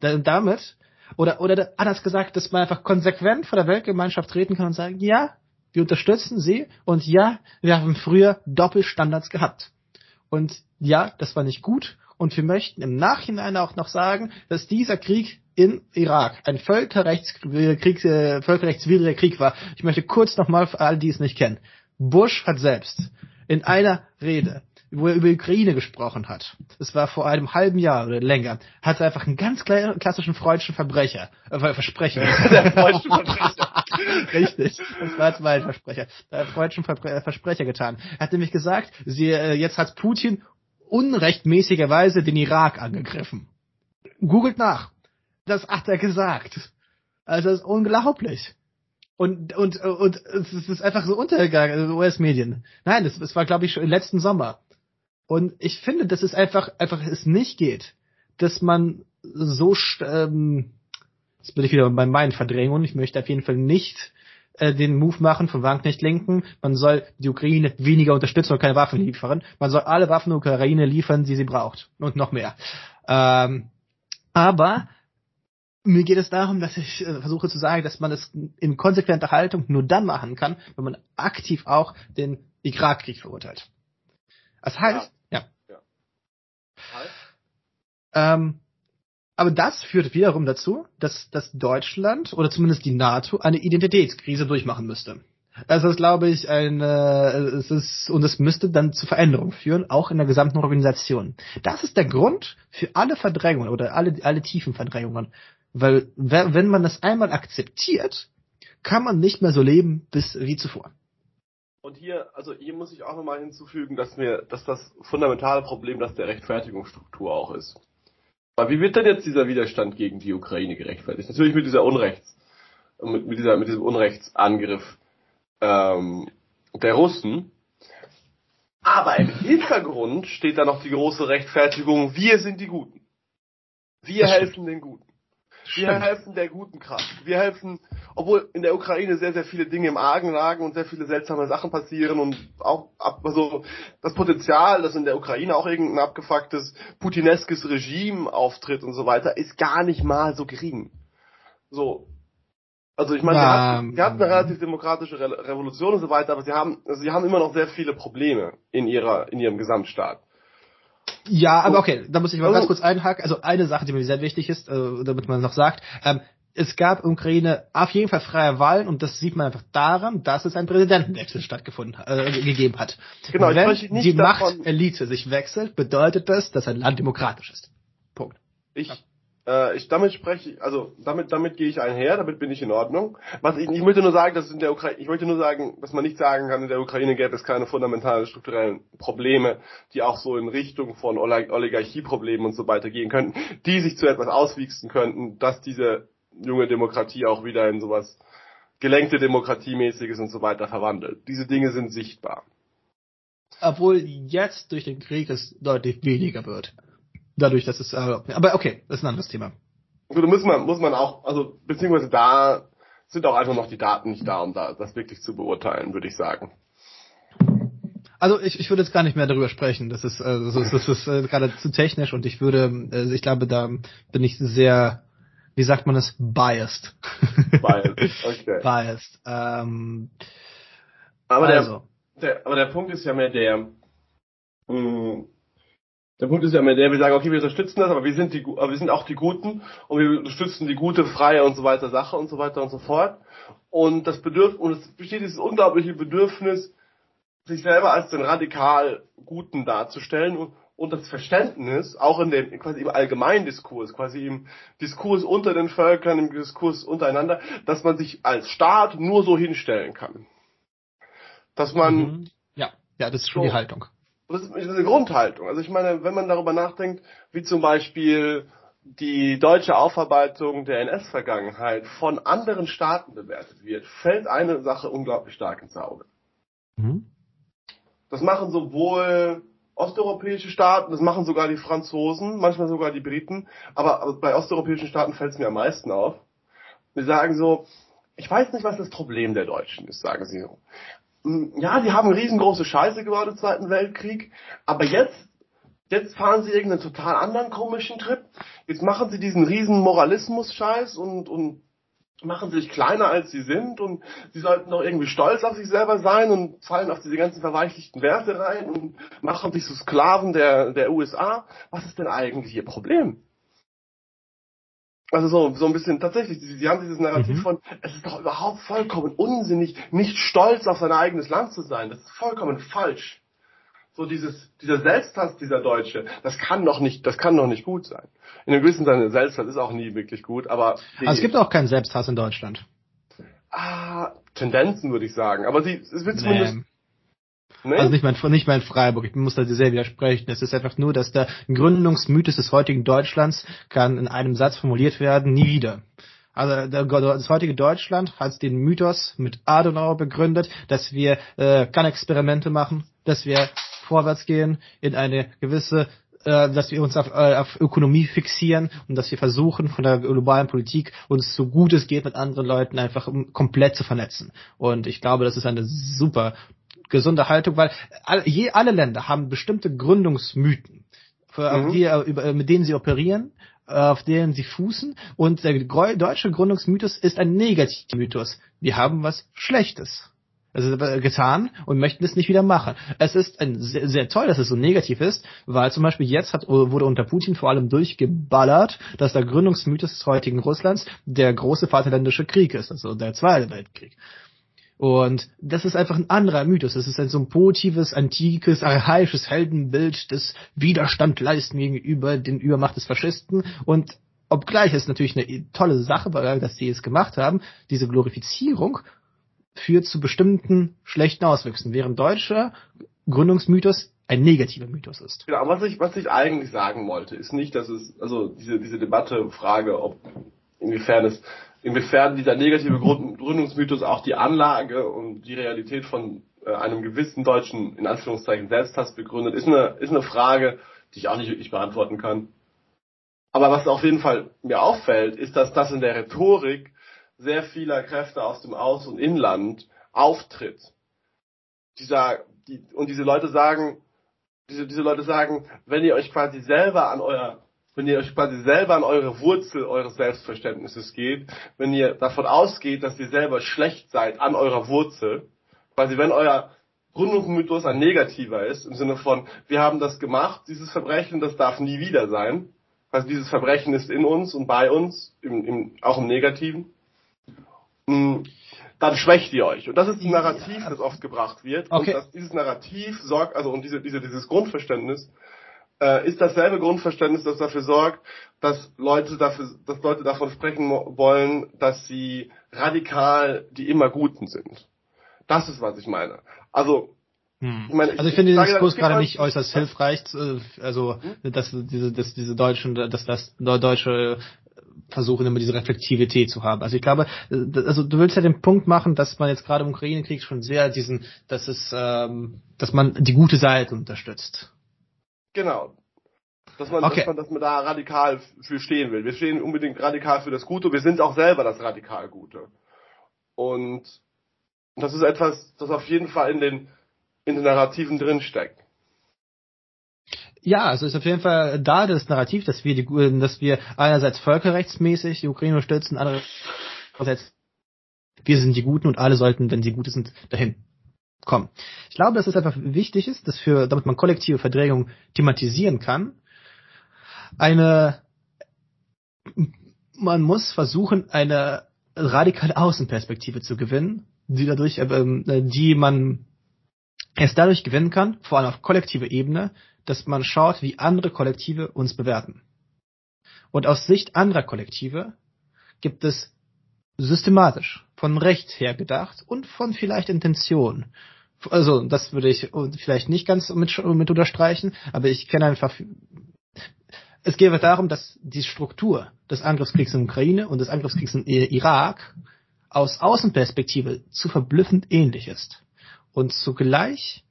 Damit, oder, oder anders gesagt, dass man einfach konsequent vor der Weltgemeinschaft treten kann und sagen, ja, wir unterstützen sie und ja, wir haben früher Doppelstandards gehabt. Und ja, das war nicht gut und wir möchten im Nachhinein auch noch sagen, dass dieser Krieg in Irak ein Völkerrechtskrieg, äh, völkerrechtswidriger Krieg war. Ich möchte kurz nochmal für alle, die es nicht kennen. Bush hat selbst in einer Rede, wo er über die Ukraine gesprochen hat, das war vor einem halben Jahr oder länger, hat er einfach einen ganz klassischen freudschen Verbrecher, äh, Versprecher. (laughs) Der freudschen Verbrecher. (laughs) Richtig, das war jetzt mein Versprecher. Der freudschen Verbre Versprecher getan. Er hat nämlich gesagt, sie, äh, jetzt hat Putin unrechtmäßigerweise den Irak angegriffen. Googelt nach. Das hat er gesagt. Also das ist unglaublich. Und, und, und es ist einfach so untergegangen, also US-Medien. Nein, das, das war, glaube ich, schon im letzten Sommer. Und ich finde, dass es einfach, einfach es nicht geht, dass man so, ähm, jetzt bin ich wieder bei meinen Verdrängungen, ich möchte auf jeden Fall nicht äh, den Move machen von Wagenknecht lenken, man soll die Ukraine weniger unterstützen und keine Waffen liefern, man soll alle Waffen der Ukraine liefern, die sie braucht und noch mehr. Ähm, aber mir geht es darum, dass ich äh, versuche zu sagen, dass man es in konsequenter Haltung nur dann machen kann, wenn man aktiv auch den Irakkrieg verurteilt. Das heißt, ja. ja. ja. Ähm, aber das führt wiederum dazu, dass, dass Deutschland oder zumindest die NATO eine Identitätskrise durchmachen müsste. Das ist, glaube ich, ein, äh, es ist, und es müsste dann zu Veränderungen führen, auch in der gesamten Organisation. Das ist der Grund für alle Verdrängungen oder alle, alle tiefen Verdrängungen. Weil, wenn man das einmal akzeptiert, kann man nicht mehr so leben bis wie zuvor. Und hier, also hier muss ich auch nochmal hinzufügen, dass mir, dass das fundamentale Problem, dass der Rechtfertigungsstruktur auch ist. Aber wie wird denn jetzt dieser Widerstand gegen die Ukraine gerechtfertigt? Natürlich mit dieser Unrechts, mit, mit dieser, mit diesem Unrechtsangriff ähm, der Russen. Aber im Hintergrund steht da noch die große Rechtfertigung, wir sind die Guten. Wir helfen den Guten. Wir helfen der guten Kraft. Wir helfen, obwohl in der Ukraine sehr, sehr viele Dinge im Argen lagen und sehr viele seltsame Sachen passieren und auch also das Potenzial, dass in der Ukraine auch irgendein abgefucktes putineskes Regime auftritt und so weiter, ist gar nicht mal so gering. So. Also ich meine, wir, hatten, wir hatten eine relativ demokratische Re Revolution und so weiter, aber sie haben, also sie haben immer noch sehr viele Probleme in ihrer, in ihrem Gesamtstaat. Ja, aber okay, da muss ich mal also, ganz kurz einhaken. Also eine Sache, die mir sehr wichtig ist, äh, damit man noch sagt, ähm, es gab in Ukraine auf jeden Fall freie Wahlen und das sieht man einfach daran, dass es einen Präsidentenwechsel stattgefunden äh, gegeben hat. Genau, Wenn die Machtelite sich wechselt, bedeutet das, dass ein Land demokratisch ist. Punkt. Ich ja. Äh, ich, damit spreche also damit, damit gehe ich einher, damit bin ich in Ordnung. Was ich, ich möchte nur sagen, dass in der Ukraine, ich möchte nur sagen, dass man nicht sagen kann, in der Ukraine gäbe es keine fundamentalen strukturellen Probleme, die auch so in Richtung von Oligarchieproblemen und so weiter gehen könnten, die sich zu etwas auswichsen könnten, dass diese junge Demokratie auch wieder in sowas gelenkte Demokratiemäßiges und so weiter verwandelt. Diese Dinge sind sichtbar. Obwohl jetzt durch den Krieg es deutlich weniger wird. Dadurch, dass es, äh, aber okay, das ist ein anderes Thema. Gut, muss man, muss man auch, also, beziehungsweise da sind auch einfach noch die Daten nicht da, um da, das wirklich zu beurteilen, würde ich sagen. Also ich, ich würde jetzt gar nicht mehr darüber sprechen. Das ist, äh, das ist, das ist äh, gerade zu technisch und ich würde, äh, ich glaube, da bin ich sehr, wie sagt man das, biased. Biased, okay. (laughs) biased. Ähm, aber also. der, der, aber der Punkt ist ja mehr der, mh, mm, der Punkt ist ja immer der, wir sagen, okay, wir unterstützen das, aber wir sind die, aber wir sind auch die Guten und wir unterstützen die gute, freie und so weiter Sache und so weiter und so fort. Und das Bedürfnis, und es besteht dieses unglaubliche Bedürfnis, sich selber als den radikal Guten darzustellen und, und das Verständnis, auch in dem, quasi im allgemeinen Diskurs, quasi im Diskurs unter den Völkern, im Diskurs untereinander, dass man sich als Staat nur so hinstellen kann. Dass man, mhm. ja, ja, das ist schon so, die Haltung das ist eine Grundhaltung. Also ich meine, wenn man darüber nachdenkt, wie zum Beispiel die deutsche Aufarbeitung der NS-Vergangenheit von anderen Staaten bewertet wird, fällt eine Sache unglaublich stark ins Auge. Mhm. Das machen sowohl osteuropäische Staaten, das machen sogar die Franzosen, manchmal sogar die Briten, aber bei osteuropäischen Staaten fällt es mir am meisten auf. Wir sagen so, ich weiß nicht, was das Problem der Deutschen ist, sagen sie so. Hm, ja, die haben riesengroße Scheiße gebaut im Zweiten Weltkrieg, aber jetzt, jetzt fahren sie irgendeinen total anderen komischen Trip. Jetzt machen sie diesen riesen Moralismus-Scheiß und, und machen sich kleiner als sie sind und sie sollten auch irgendwie stolz auf sich selber sein und fallen auf diese ganzen verweichlichten Werte rein und machen sich so Sklaven der, der USA. Was ist denn eigentlich ihr Problem? Also so, so ein bisschen tatsächlich, sie, haben dieses Narrativ mhm. von, es ist doch überhaupt vollkommen unsinnig, nicht stolz auf sein eigenes Land zu sein. Das ist vollkommen falsch. So dieses, dieser Selbsthass dieser Deutsche, das kann doch nicht, das kann doch nicht gut sein. In einem gewissen Sinne, Selbsthass ist auch nie wirklich gut, aber. Die, also es gibt auch keinen Selbsthass in Deutschland. Ah, Tendenzen würde ich sagen. Aber sie, es wird zumindest, nee. Nee? Also nicht mein, nicht mein Freiburg, ich muss da sehr widersprechen. Es ist einfach nur, dass der Gründungsmythos des heutigen Deutschlands kann in einem Satz formuliert werden, nie wieder. Also das heutige Deutschland hat den Mythos mit Adenauer begründet, dass wir äh, keine Experimente machen, dass wir vorwärts gehen in eine gewisse äh, dass wir uns auf, äh, auf Ökonomie fixieren und dass wir versuchen, von der globalen Politik uns so gut es geht mit anderen Leuten einfach komplett zu vernetzen. Und ich glaube, das ist eine super gesunde Haltung, weil alle, je, alle Länder haben bestimmte Gründungsmythen, für, mhm. die, über, mit denen sie operieren auf denen sie fußen. Und der deutsche Gründungsmythos ist ein negativer Mythos. Wir haben was Schlechtes also getan und möchten es nicht wieder machen. Es ist ein sehr, sehr toll, dass es so negativ ist, weil zum Beispiel jetzt hat, wurde unter Putin vor allem durchgeballert, dass der Gründungsmythos des heutigen Russlands der große Vaterländische Krieg ist, also der Zweite Weltkrieg. Und das ist einfach ein anderer Mythos. Das ist ein so ein positives, antikes, archaisches Heldenbild des Widerstand leisten gegenüber den Übermacht des Faschisten. Und obgleich es natürlich eine tolle Sache war, dass sie es gemacht haben, diese Glorifizierung führt zu bestimmten schlechten Auswüchsen, während deutscher Gründungsmythos ein negativer Mythos ist. Genau, was ich, was ich eigentlich sagen wollte, ist nicht, dass es, also diese, diese Debatte, Frage, ob inwiefern es, inwiefern dieser negative Gründungsmythos auch die Anlage und die Realität von äh, einem gewissen deutschen, in Anführungszeichen, Selbsthass begründet, ist eine, ist eine Frage, die ich auch nicht wirklich beantworten kann. Aber was auf jeden Fall mir auffällt, ist, dass das in der Rhetorik sehr vieler Kräfte aus dem Aus- und Inland auftritt. Dieser, die, und diese Leute sagen, diese, diese Leute sagen, wenn ihr euch quasi selber an euer, wenn ihr euch quasi selber an eure Wurzel eures Selbstverständnisses geht, wenn ihr davon ausgeht, dass ihr selber schlecht seid an eurer Wurzel, quasi wenn euer Gründungsmythos ein negativer ist, im Sinne von, wir haben das gemacht, dieses Verbrechen, das darf nie wieder sein. Also dieses Verbrechen ist in uns und bei uns, im, im, auch im Negativen. Hm, dann schwächt ihr euch. Und das ist das Narrativ, das oft gebracht wird. Okay. Und dieses Narrativ sorgt, also und diese, diese, dieses Grundverständnis äh, ist dasselbe Grundverständnis, das dafür sorgt, dass Leute dafür, dass Leute davon sprechen wollen, dass sie radikal die immer Guten sind. Das ist, was ich meine. Also hm. Ich meine, also ich finde den Diskurs gerade nicht äußerst hilfreich, äh, also hm? dass diese, dass diese deutschen, dass das deutsche versuchen immer diese Reflektivität zu haben. Also ich glaube, äh, also du willst ja den Punkt machen, dass man jetzt gerade im Ukraine-Krieg schon sehr diesen, dass es, ähm, dass man die gute Seite unterstützt. Genau. Dass man, okay. dass man, dass man da radikal für stehen will. Wir stehen unbedingt radikal für das Gute. Wir sind auch selber das radikal Gute. Und das ist etwas, das auf jeden Fall in den, in den Narrativen drinsteckt. Ja, also ist auf jeden Fall da das Narrativ, dass wir die, dass wir einerseits völkerrechtsmäßig die Ukraine unterstützen, andererseits wir sind die Guten und alle sollten, wenn sie Gute sind, dahin kommen. Ich glaube, dass es einfach wichtig ist, dass für, damit man kollektive Verdrängung thematisieren kann, eine, man muss versuchen, eine radikale Außenperspektive zu gewinnen, die dadurch, äh, die man erst dadurch gewinnen kann, vor allem auf kollektiver Ebene, dass man schaut, wie andere Kollektive uns bewerten. Und aus Sicht anderer Kollektive gibt es systematisch von Recht her gedacht und von vielleicht Intention. Also das würde ich vielleicht nicht ganz mit, mit unterstreichen, aber ich kenne einfach. Es geht darum, dass die Struktur des Angriffskriegs in Ukraine und des Angriffskriegs in Irak aus Außenperspektive zu verblüffend ähnlich ist. Und zugleich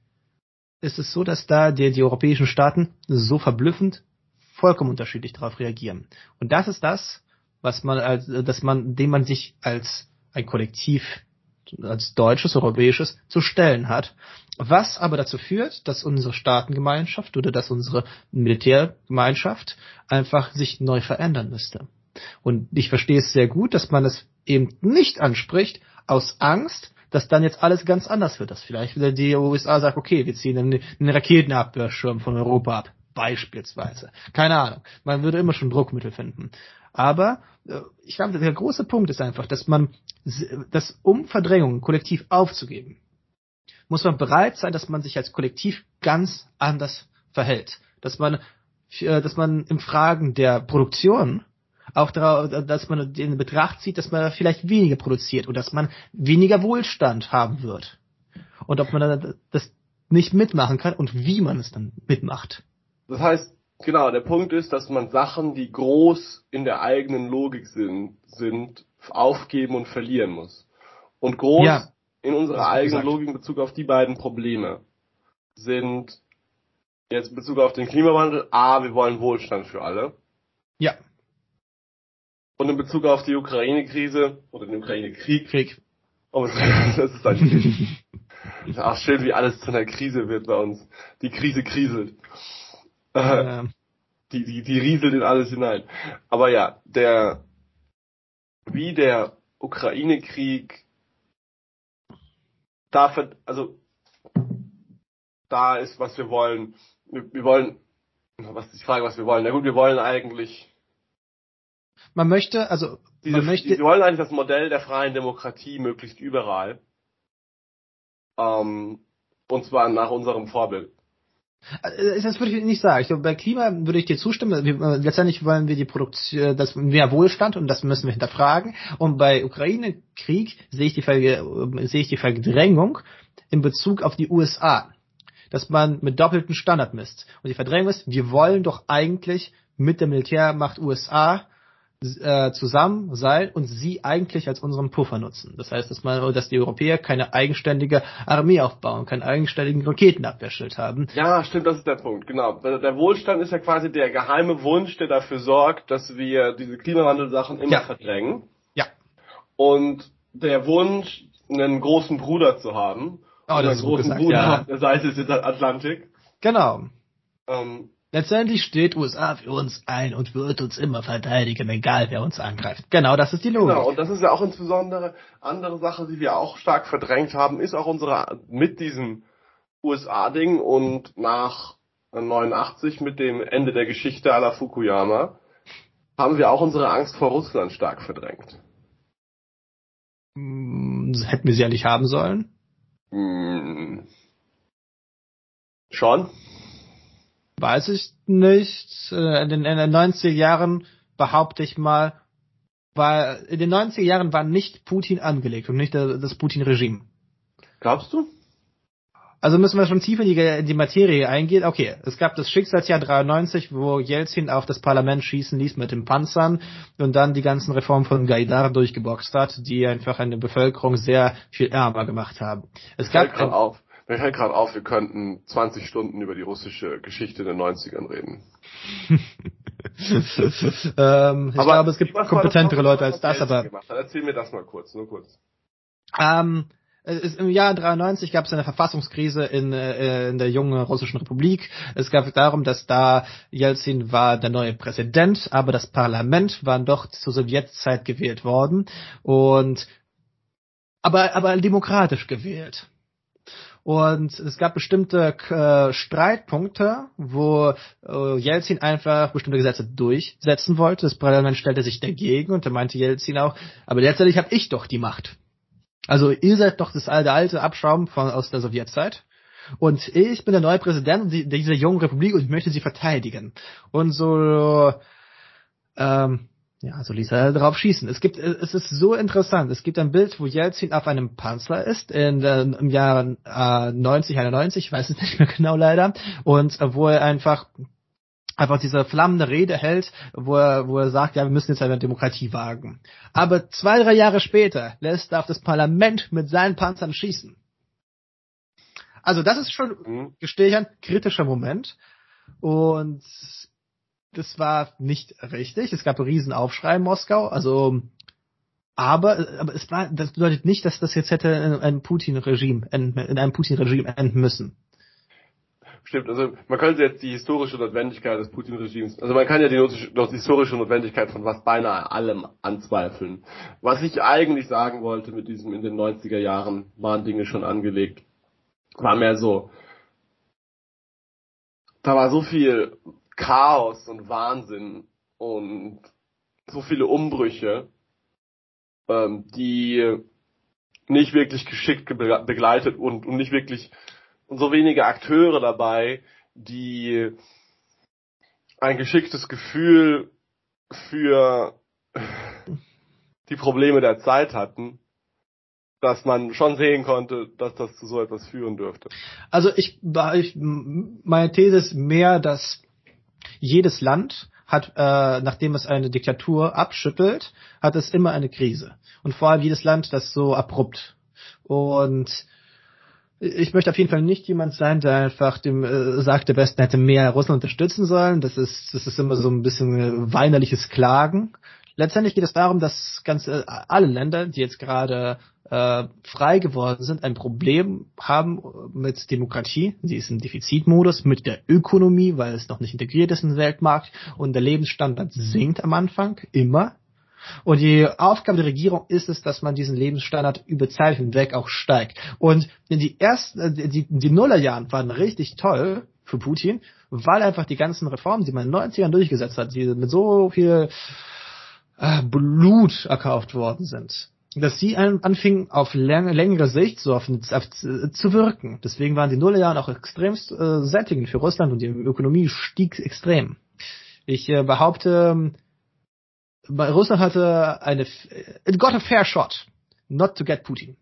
ist es so, dass da die, die europäischen Staaten so verblüffend vollkommen unterschiedlich darauf reagieren. Und das ist das, was man als, dass man, dem man sich als ein Kollektiv, als deutsches, europäisches zu stellen hat. Was aber dazu führt, dass unsere Staatengemeinschaft oder dass unsere Militärgemeinschaft einfach sich neu verändern müsste. Und ich verstehe es sehr gut, dass man es eben nicht anspricht, aus Angst, dass dann jetzt alles ganz anders wird, dass vielleicht wieder die USA sagt, okay, wir ziehen einen, einen Raketenabwehrschirm von Europa ab, beispielsweise. Keine Ahnung. Man würde immer schon Druckmittel finden. Aber äh, ich glaube, der große Punkt ist einfach, dass man, das um Verdrängung kollektiv aufzugeben, muss man bereit sein, dass man sich als Kollektiv ganz anders verhält. Dass man, äh, dass man im Fragen der Produktion auch darauf, dass man in Betracht zieht, dass man vielleicht weniger produziert und dass man weniger Wohlstand haben wird. Und ob man das nicht mitmachen kann und wie man es dann mitmacht. Das heißt, genau, der Punkt ist, dass man Sachen, die groß in der eigenen Logik sind, sind aufgeben und verlieren muss. Und groß ja. in unserer eigenen Logik in Bezug auf die beiden Probleme sind jetzt in Bezug auf den Klimawandel, A, wir wollen Wohlstand für alle. Ja. Und in Bezug auf die Ukraine-Krise oder den Ukraine-Krieg. Krieg. Oh, das ist ein Krieg. (laughs) Ach, schön, wie alles zu einer Krise wird bei uns. Die Krise kriselt. Äh, die, die, die rieselt in alles hinein. Aber ja, der, wie der Ukraine-Krieg da, also, da ist, was wir wollen. Wir, wir wollen, was ist die Frage, was wir wollen? Na gut, wir wollen eigentlich. Man möchte, also, diese, man möchte. Wir wollen eigentlich das Modell der freien Demokratie möglichst überall. Ähm, und zwar nach unserem Vorbild. Äh, das würde ich nicht sagen. Ich glaube, bei Klima würde ich dir zustimmen. Wir, äh, letztendlich wollen wir die Produktion, das mehr Wohlstand und das müssen wir hinterfragen. Und bei Ukraine-Krieg sehe ich die äh, sehe ich die Verdrängung in Bezug auf die USA, dass man mit doppelten Standard misst. Und die Verdrängung ist, wir wollen doch eigentlich mit der Militärmacht USA äh, zusammen sein und sie eigentlich als unseren Puffer nutzen. Das heißt, dass man, dass die Europäer keine eigenständige Armee aufbauen, keinen eigenständigen Raketenabwehrschild haben. Ja, stimmt, das ist der Punkt, genau. Der Wohlstand ist ja quasi der geheime Wunsch, der dafür sorgt, dass wir diese Klimawandelsachen immer ja. verdrängen. Ja. Und der Wunsch, einen großen Bruder zu haben. Oh, das ist großen gesagt, Bruder ja. auf der Seite der Atlantik. Genau. Ähm, Letztendlich steht USA für uns ein und wird uns immer verteidigen, egal wer uns angreift. Genau, das ist die Logik. Genau, und das ist ja auch insbesondere andere Sache, die wir auch stark verdrängt haben, ist auch unsere, mit diesem USA-Ding und nach 89 mit dem Ende der Geschichte aller Fukuyama, haben wir auch unsere Angst vor Russland stark verdrängt. Hm, hätten wir sie ja nicht haben sollen? Hm. Schon? Weiß ich nicht. Äh, in den, in den 90er Jahren behaupte ich mal, war, in den 90er Jahren war nicht Putin angelegt und nicht das Putin-Regime. Glaubst du? Also müssen wir schon tief in die, in die Materie eingehen. Okay, es gab das Schicksalsjahr 93, wo Jelzin auf das Parlament schießen ließ mit den Panzern und dann die ganzen Reformen von Gaidar durchgeboxt hat, die einfach eine Bevölkerung sehr viel ärmer gemacht haben. Es gab auf. Mir fällt gerade auf, wir könnten 20 Stunden über die russische Geschichte in den 90ern reden. (laughs) ähm, ich aber glaube, es gibt kompetentere Leute als das, aber. Gemacht. Dann erzähl mir das mal kurz, nur kurz. Ähm, es, Im Jahr 93 gab es eine Verfassungskrise in, äh, in der jungen russischen Republik. Es gab darum, dass da Jelzin war der neue Präsident, aber das Parlament war doch zur Sowjetzeit gewählt worden und aber aber demokratisch gewählt. Und es gab bestimmte äh, Streitpunkte, wo äh, Jelzin einfach bestimmte Gesetze durchsetzen wollte. Das Parlament stellte sich dagegen und da meinte Jelzin auch, aber letztendlich habe ich doch die Macht. Also ihr seid doch das alte, alte Abschaum von, aus der Sowjetzeit. Und ich bin der neue Präsident dieser jungen Republik und ich möchte sie verteidigen. Und so ähm, ja, so ließ er drauf schießen. Es gibt, es ist so interessant. Es gibt ein Bild, wo Jelzin auf einem Panzer ist in, äh, im Jahr äh, 90, 91, ich weiß es (laughs) nicht mehr genau leider, und äh, wo er einfach einfach diese flammende Rede hält, wo er, wo er sagt, ja, wir müssen jetzt eine Demokratie wagen. Aber zwei, drei Jahre später lässt er auf das Parlament mit seinen Panzern schießen. Also das ist schon, mhm. gestehe ich ein, kritischer Moment. Und das war nicht richtig. Es gab einen riesen Aufschrei in Moskau. Also, aber, aber es war, das bedeutet nicht, dass das jetzt hätte in einem Putin-Regime, in einem Putin-Regime enden müssen. Stimmt, also man könnte jetzt die historische Notwendigkeit des Putin-Regimes, also man kann ja die, die historische Notwendigkeit von was beinahe allem anzweifeln. Was ich eigentlich sagen wollte mit diesem in den 90er Jahren waren Dinge schon angelegt, war mehr so, da war so viel Chaos und Wahnsinn und so viele Umbrüche, ähm, die nicht wirklich geschickt begleitet und, und nicht wirklich und so wenige Akteure dabei, die ein geschicktes Gefühl für die Probleme der Zeit hatten, dass man schon sehen konnte, dass das zu so etwas führen dürfte. Also ich, ich meine These ist mehr, dass jedes Land hat, äh, nachdem es eine Diktatur abschüttelt, hat es immer eine Krise. Und vor allem jedes Land das so abrupt. Und ich möchte auf jeden Fall nicht jemand sein, der einfach dem äh, sagt, der Westen hätte mehr Russland unterstützen sollen. Das ist, das ist immer so ein bisschen äh, weinerliches Klagen. Letztendlich geht es darum, dass ganz alle Länder, die jetzt gerade äh, frei geworden sind, ein Problem haben mit Demokratie. Sie ist im Defizitmodus, mit der Ökonomie, weil es noch nicht integriert ist in den Weltmarkt und der Lebensstandard sinkt am Anfang immer. Und die Aufgabe der Regierung ist es, dass man diesen Lebensstandard über Zeit hinweg auch steigt. Und die ersten, äh, die, die Nullerjahren waren richtig toll für Putin, weil einfach die ganzen Reformen, die man in den 90ern durchgesetzt hat, die mit so viel äh, Blut erkauft worden sind, dass sie anfingen auf läng längere Sicht so auf, auf, zu wirken. Deswegen waren die Nullerjahre auch extremst äh, sättigend für Russland und die Ökonomie stieg extrem. Ich äh, behaupte, Russland hatte eine, it got a fair shot, not to get Putin.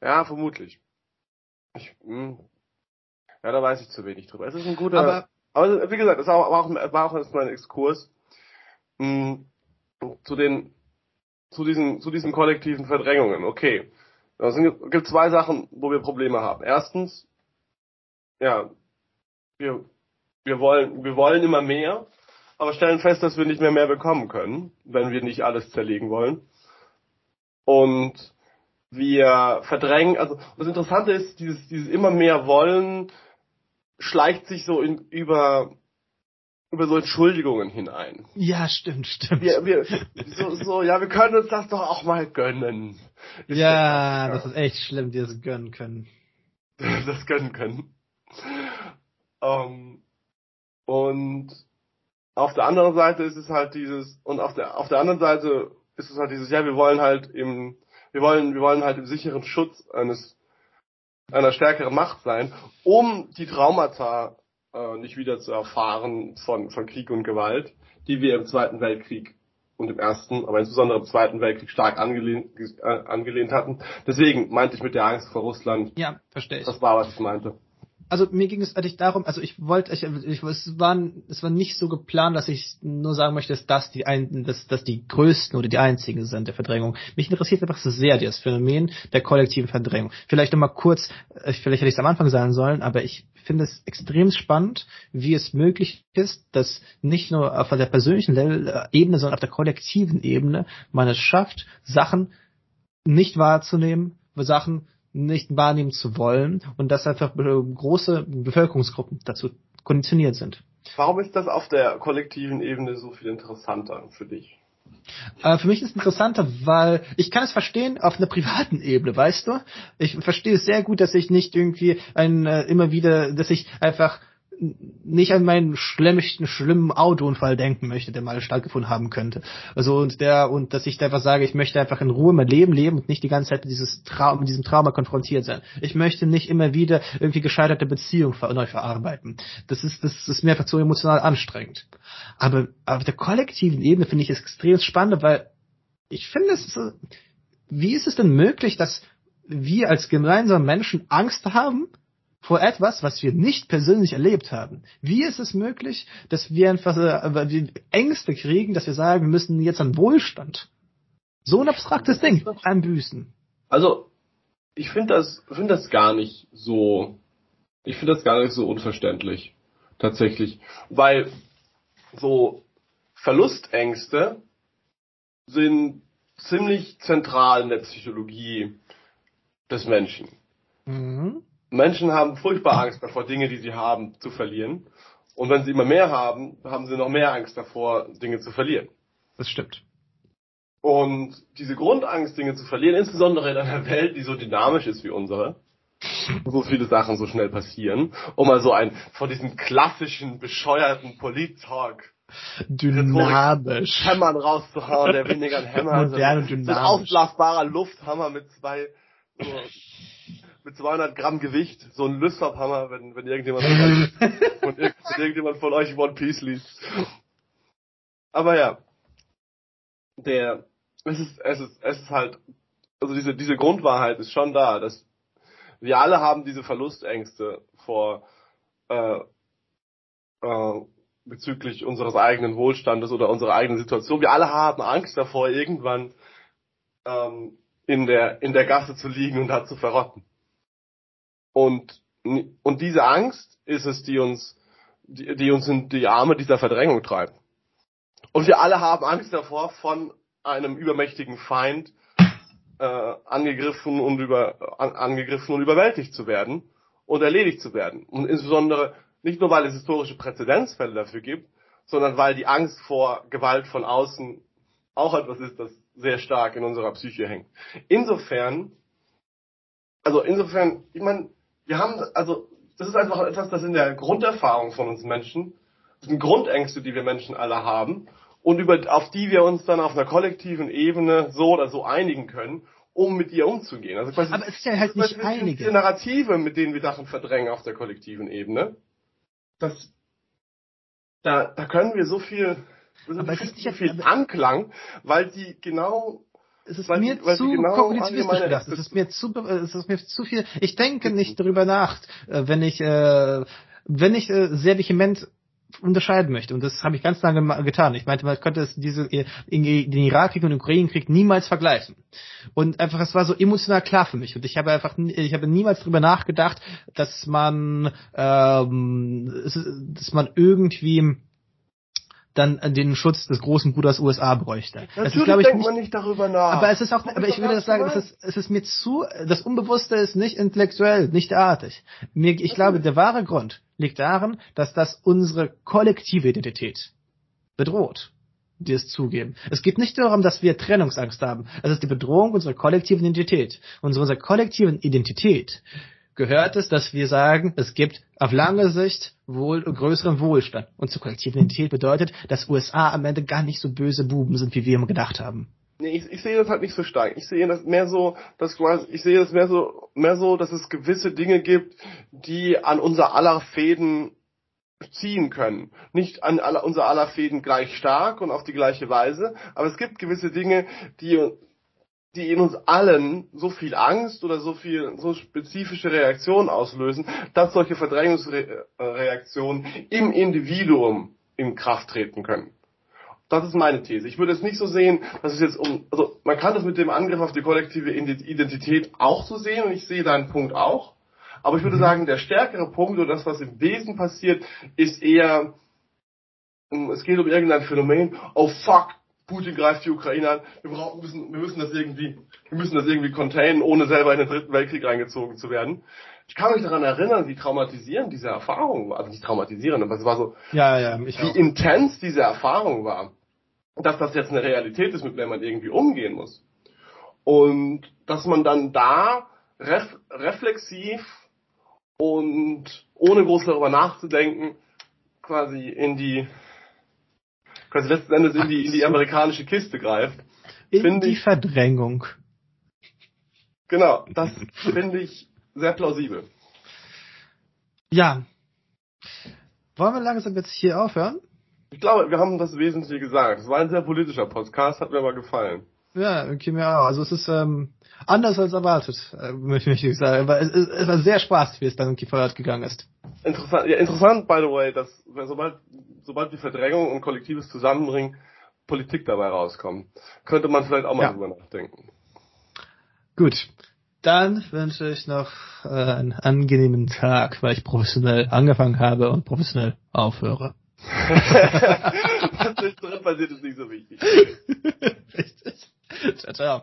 Ja, vermutlich. Ich, mh. Hm. Ja, da weiß ich zu wenig drüber. Es ist ein guter, aber, aber wie gesagt, es war auch, war auch erstmal ein Exkurs mh, hm, zu den, zu diesen, zu diesen kollektiven Verdrängungen. Okay. Es gibt zwei Sachen, wo wir Probleme haben. Erstens, ja, wir, wir wollen, wir wollen immer mehr aber stellen fest, dass wir nicht mehr mehr bekommen können, wenn wir nicht alles zerlegen wollen. Und wir verdrängen, also das Interessante ist, dieses, dieses immer mehr wollen schleicht sich so in, über über so Entschuldigungen hinein. Ja, stimmt, stimmt. Wir, wir, so, so, ja, wir können uns das doch auch mal gönnen. Ist ja, das, das ist echt schlimm, dir das gönnen können. (laughs) das gönnen können. Um, ähm, und auf der anderen Seite ist es halt dieses, und auf der, auf der anderen Seite ist es halt dieses, ja, wir wollen halt im, wir wollen, wir wollen halt im sicheren Schutz eines, einer stärkeren Macht sein, um die Traumata äh, nicht wieder zu erfahren von, von Krieg und Gewalt, die wir im Zweiten Weltkrieg und im Ersten, aber insbesondere im Zweiten Weltkrieg stark angelehnt, äh, angelehnt hatten. Deswegen meinte ich mit der Angst vor Russland. Ja, verstehe ich. Das war, was ich meinte also mir ging es eigentlich darum, also ich wollte, ich, ich, es war, es war nicht so geplant, dass ich nur sagen möchte, dass das die ein, dass, dass die größten oder die einzigen sind der Verdrängung. Mich interessiert einfach so sehr das Phänomen der kollektiven Verdrängung. Vielleicht nochmal kurz, äh, vielleicht hätte ich es am Anfang sagen sollen, aber ich finde es extrem spannend, wie es möglich ist, dass nicht nur auf der persönlichen äh, Ebene, sondern auf der kollektiven Ebene man es schafft, Sachen nicht wahrzunehmen, Sachen nicht wahrnehmen zu wollen und dass einfach große Bevölkerungsgruppen dazu konditioniert sind. Warum ist das auf der kollektiven Ebene so viel interessanter für dich? Äh, für mich ist es interessanter, weil ich kann es verstehen auf einer privaten Ebene, weißt du? Ich verstehe es sehr gut, dass ich nicht irgendwie ein äh, immer wieder, dass ich einfach nicht an meinen schlimmsten, schlimmen Autounfall denken möchte, der mal stattgefunden haben könnte. Also und der und dass ich einfach sage, ich möchte einfach in Ruhe mein Leben leben und nicht die ganze Zeit mit dieses Traum, mit diesem Trauma konfrontiert sein. Ich möchte nicht immer wieder irgendwie gescheiterte Beziehungen neu verarbeiten. Das ist das ist mir einfach zu emotional anstrengend. Aber auf der kollektiven Ebene finde ich es extrem spannend, weil ich finde es wie ist es denn möglich, dass wir als gemeinsame Menschen Angst haben, vor etwas, was wir nicht persönlich erlebt haben. Wie ist es möglich, dass wir einfach äh, Ängste kriegen, dass wir sagen, wir müssen jetzt an Wohlstand? So ein abstraktes Ding einbüßen. Also, ich finde das, finde das gar nicht so, ich finde das gar nicht so unverständlich. Tatsächlich. Weil so Verlustängste sind ziemlich zentral in der Psychologie des Menschen. Mhm. Menschen haben furchtbar Angst davor, Dinge, die sie haben, zu verlieren. Und wenn sie immer mehr haben, haben sie noch mehr Angst davor, Dinge zu verlieren. Das stimmt. Und diese Grundangst, Dinge zu verlieren, insbesondere in einer Welt, die so dynamisch ist wie unsere, wo so viele Sachen so schnell passieren, um mal so ein von diesem klassischen, bescheuerten Polit-Talk dynamisch Hämmern rauszuhauen, der weniger ein Hämmer, Modern und dynamisch. so ein aufblasbarer Lufthammer mit zwei so (laughs) mit 200 Gramm Gewicht, so ein Lysop-Hammer, wenn, wenn irgendjemand von (laughs) wenn irgendjemand von euch One Piece liest. Aber ja, der, es ist, es ist, es ist halt, also diese, diese Grundwahrheit ist schon da, dass wir alle haben diese Verlustängste vor, äh, äh, bezüglich unseres eigenen Wohlstandes oder unserer eigenen Situation. Wir alle haben Angst davor, irgendwann ähm, in der in der Gasse zu liegen und da zu verrotten. Und und diese Angst ist es, die uns die, die uns in die Arme dieser Verdrängung treibt. Und wir alle haben Angst davor, von einem übermächtigen Feind äh, angegriffen und über an, angegriffen und überwältigt zu werden und erledigt zu werden. Und insbesondere nicht nur, weil es historische Präzedenzfälle dafür gibt, sondern weil die Angst vor Gewalt von außen auch etwas ist, das sehr stark in unserer Psyche hängt. Insofern, also insofern, ich meine, wir haben, also das ist einfach etwas, das in der Grunderfahrung von uns Menschen, das sind Grundängste, die wir Menschen alle haben und über, auf die wir uns dann auf einer kollektiven Ebene so oder so einigen können, um mit ihr umzugehen. Also quasi, Aber es ist ja halt nicht einige. Diese Narrative, mit denen wir Sachen verdrängen auf der kollektiven Ebene, das, da, da können wir so viel, so aber es ist nicht viel Anklang, weil sie genau es ist weil mir die, zu genau kognitivistisch gedacht. Es ist mir zu, es ist mir zu viel. Ich denke nicht darüber nach, äh, wenn ich, äh, wenn ich äh, sehr vehement unterscheiden möchte. Und das habe ich ganz lange getan. Ich meinte, man könnte es diese, den Irakkrieg und den Ukraine-Krieg niemals vergleichen. Und einfach, es war so emotional klar für mich. Und ich habe einfach, ich habe niemals darüber nachgedacht, dass man, ähm, dass man irgendwie dann den Schutz des großen Bruders USA bräuchte. Natürlich ist, denkt man nicht darüber nach. Aber es ist auch, aber ich würde das sagen, es ist, es ist mir zu, das Unbewusste ist nicht intellektuell, nicht derartig. Mir, ich glaube, der wahre Grund liegt darin, dass das unsere kollektive Identität bedroht die es zugeben. Es geht nicht darum, dass wir Trennungsangst haben. Es ist die Bedrohung unserer kollektiven Identität. Unsere, unserer kollektiven Identität gehört es, dass wir sagen, es gibt auf lange Sicht wohl größeren Wohlstand. Und zur kollektiven Identität bedeutet, dass USA am Ende gar nicht so böse Buben sind, wie wir immer gedacht haben. Nee, ich, ich sehe das halt nicht so stark. Ich sehe das mehr so, dass quasi, ich sehe das mehr so, mehr so, dass es gewisse Dinge gibt, die an unser aller Fäden ziehen können. Nicht an aller, unser aller Fäden gleich stark und auf die gleiche Weise, aber es gibt gewisse Dinge, die die in uns allen so viel Angst oder so viel, so spezifische Reaktionen auslösen, dass solche Verdrängungsreaktionen im Individuum in Kraft treten können. Das ist meine These. Ich würde es nicht so sehen, dass es jetzt um, also man kann das mit dem Angriff auf die kollektive Identität auch so sehen und ich sehe deinen Punkt auch. Aber ich würde mhm. sagen, der stärkere Punkt oder das, was im Wesen passiert, ist eher, es geht um irgendein Phänomen, oh fuck, Putin greift die Ukraine an, wir brauchen, müssen, wir müssen das irgendwie, wir müssen das irgendwie containen, ohne selber in den dritten Weltkrieg reingezogen zu werden. Ich kann mich daran erinnern, wie traumatisierend diese Erfahrung war. Also nicht traumatisierend, aber es war so, ja, ja, wie auch. intens diese Erfahrung war. Dass das jetzt eine Realität ist, mit der man irgendwie umgehen muss. Und dass man dann da ref reflexiv und ohne groß darüber nachzudenken, quasi in die quasi letzten Endes in die, in die amerikanische Kiste greift. In die ich, Verdrängung. Genau, das finde ich sehr plausibel. Ja. Wollen wir langsam jetzt hier aufhören? Ich glaube, wir haben das Wesentliche gesagt. Es war ein sehr politischer Podcast, hat mir aber gefallen. Ja, okay, mir auch. Also es ist ähm, anders als erwartet, äh, möchte ich sagen. Aber es, es, war sehr spaßig, wie es dann vorwärts gegangen ist. Interessant, ja, interessant, by the way, dass sobald, sobald die Verdrängung und kollektives Zusammenbringen Politik dabei rauskommt, könnte man vielleicht auch mal ja. drüber nachdenken. Gut. Dann wünsche ich noch äh, einen angenehmen Tag, weil ich professionell angefangen habe und professionell aufhöre. (laughs) Was drin passiert, ist nicht so wichtig. (laughs) Richtig. 这这样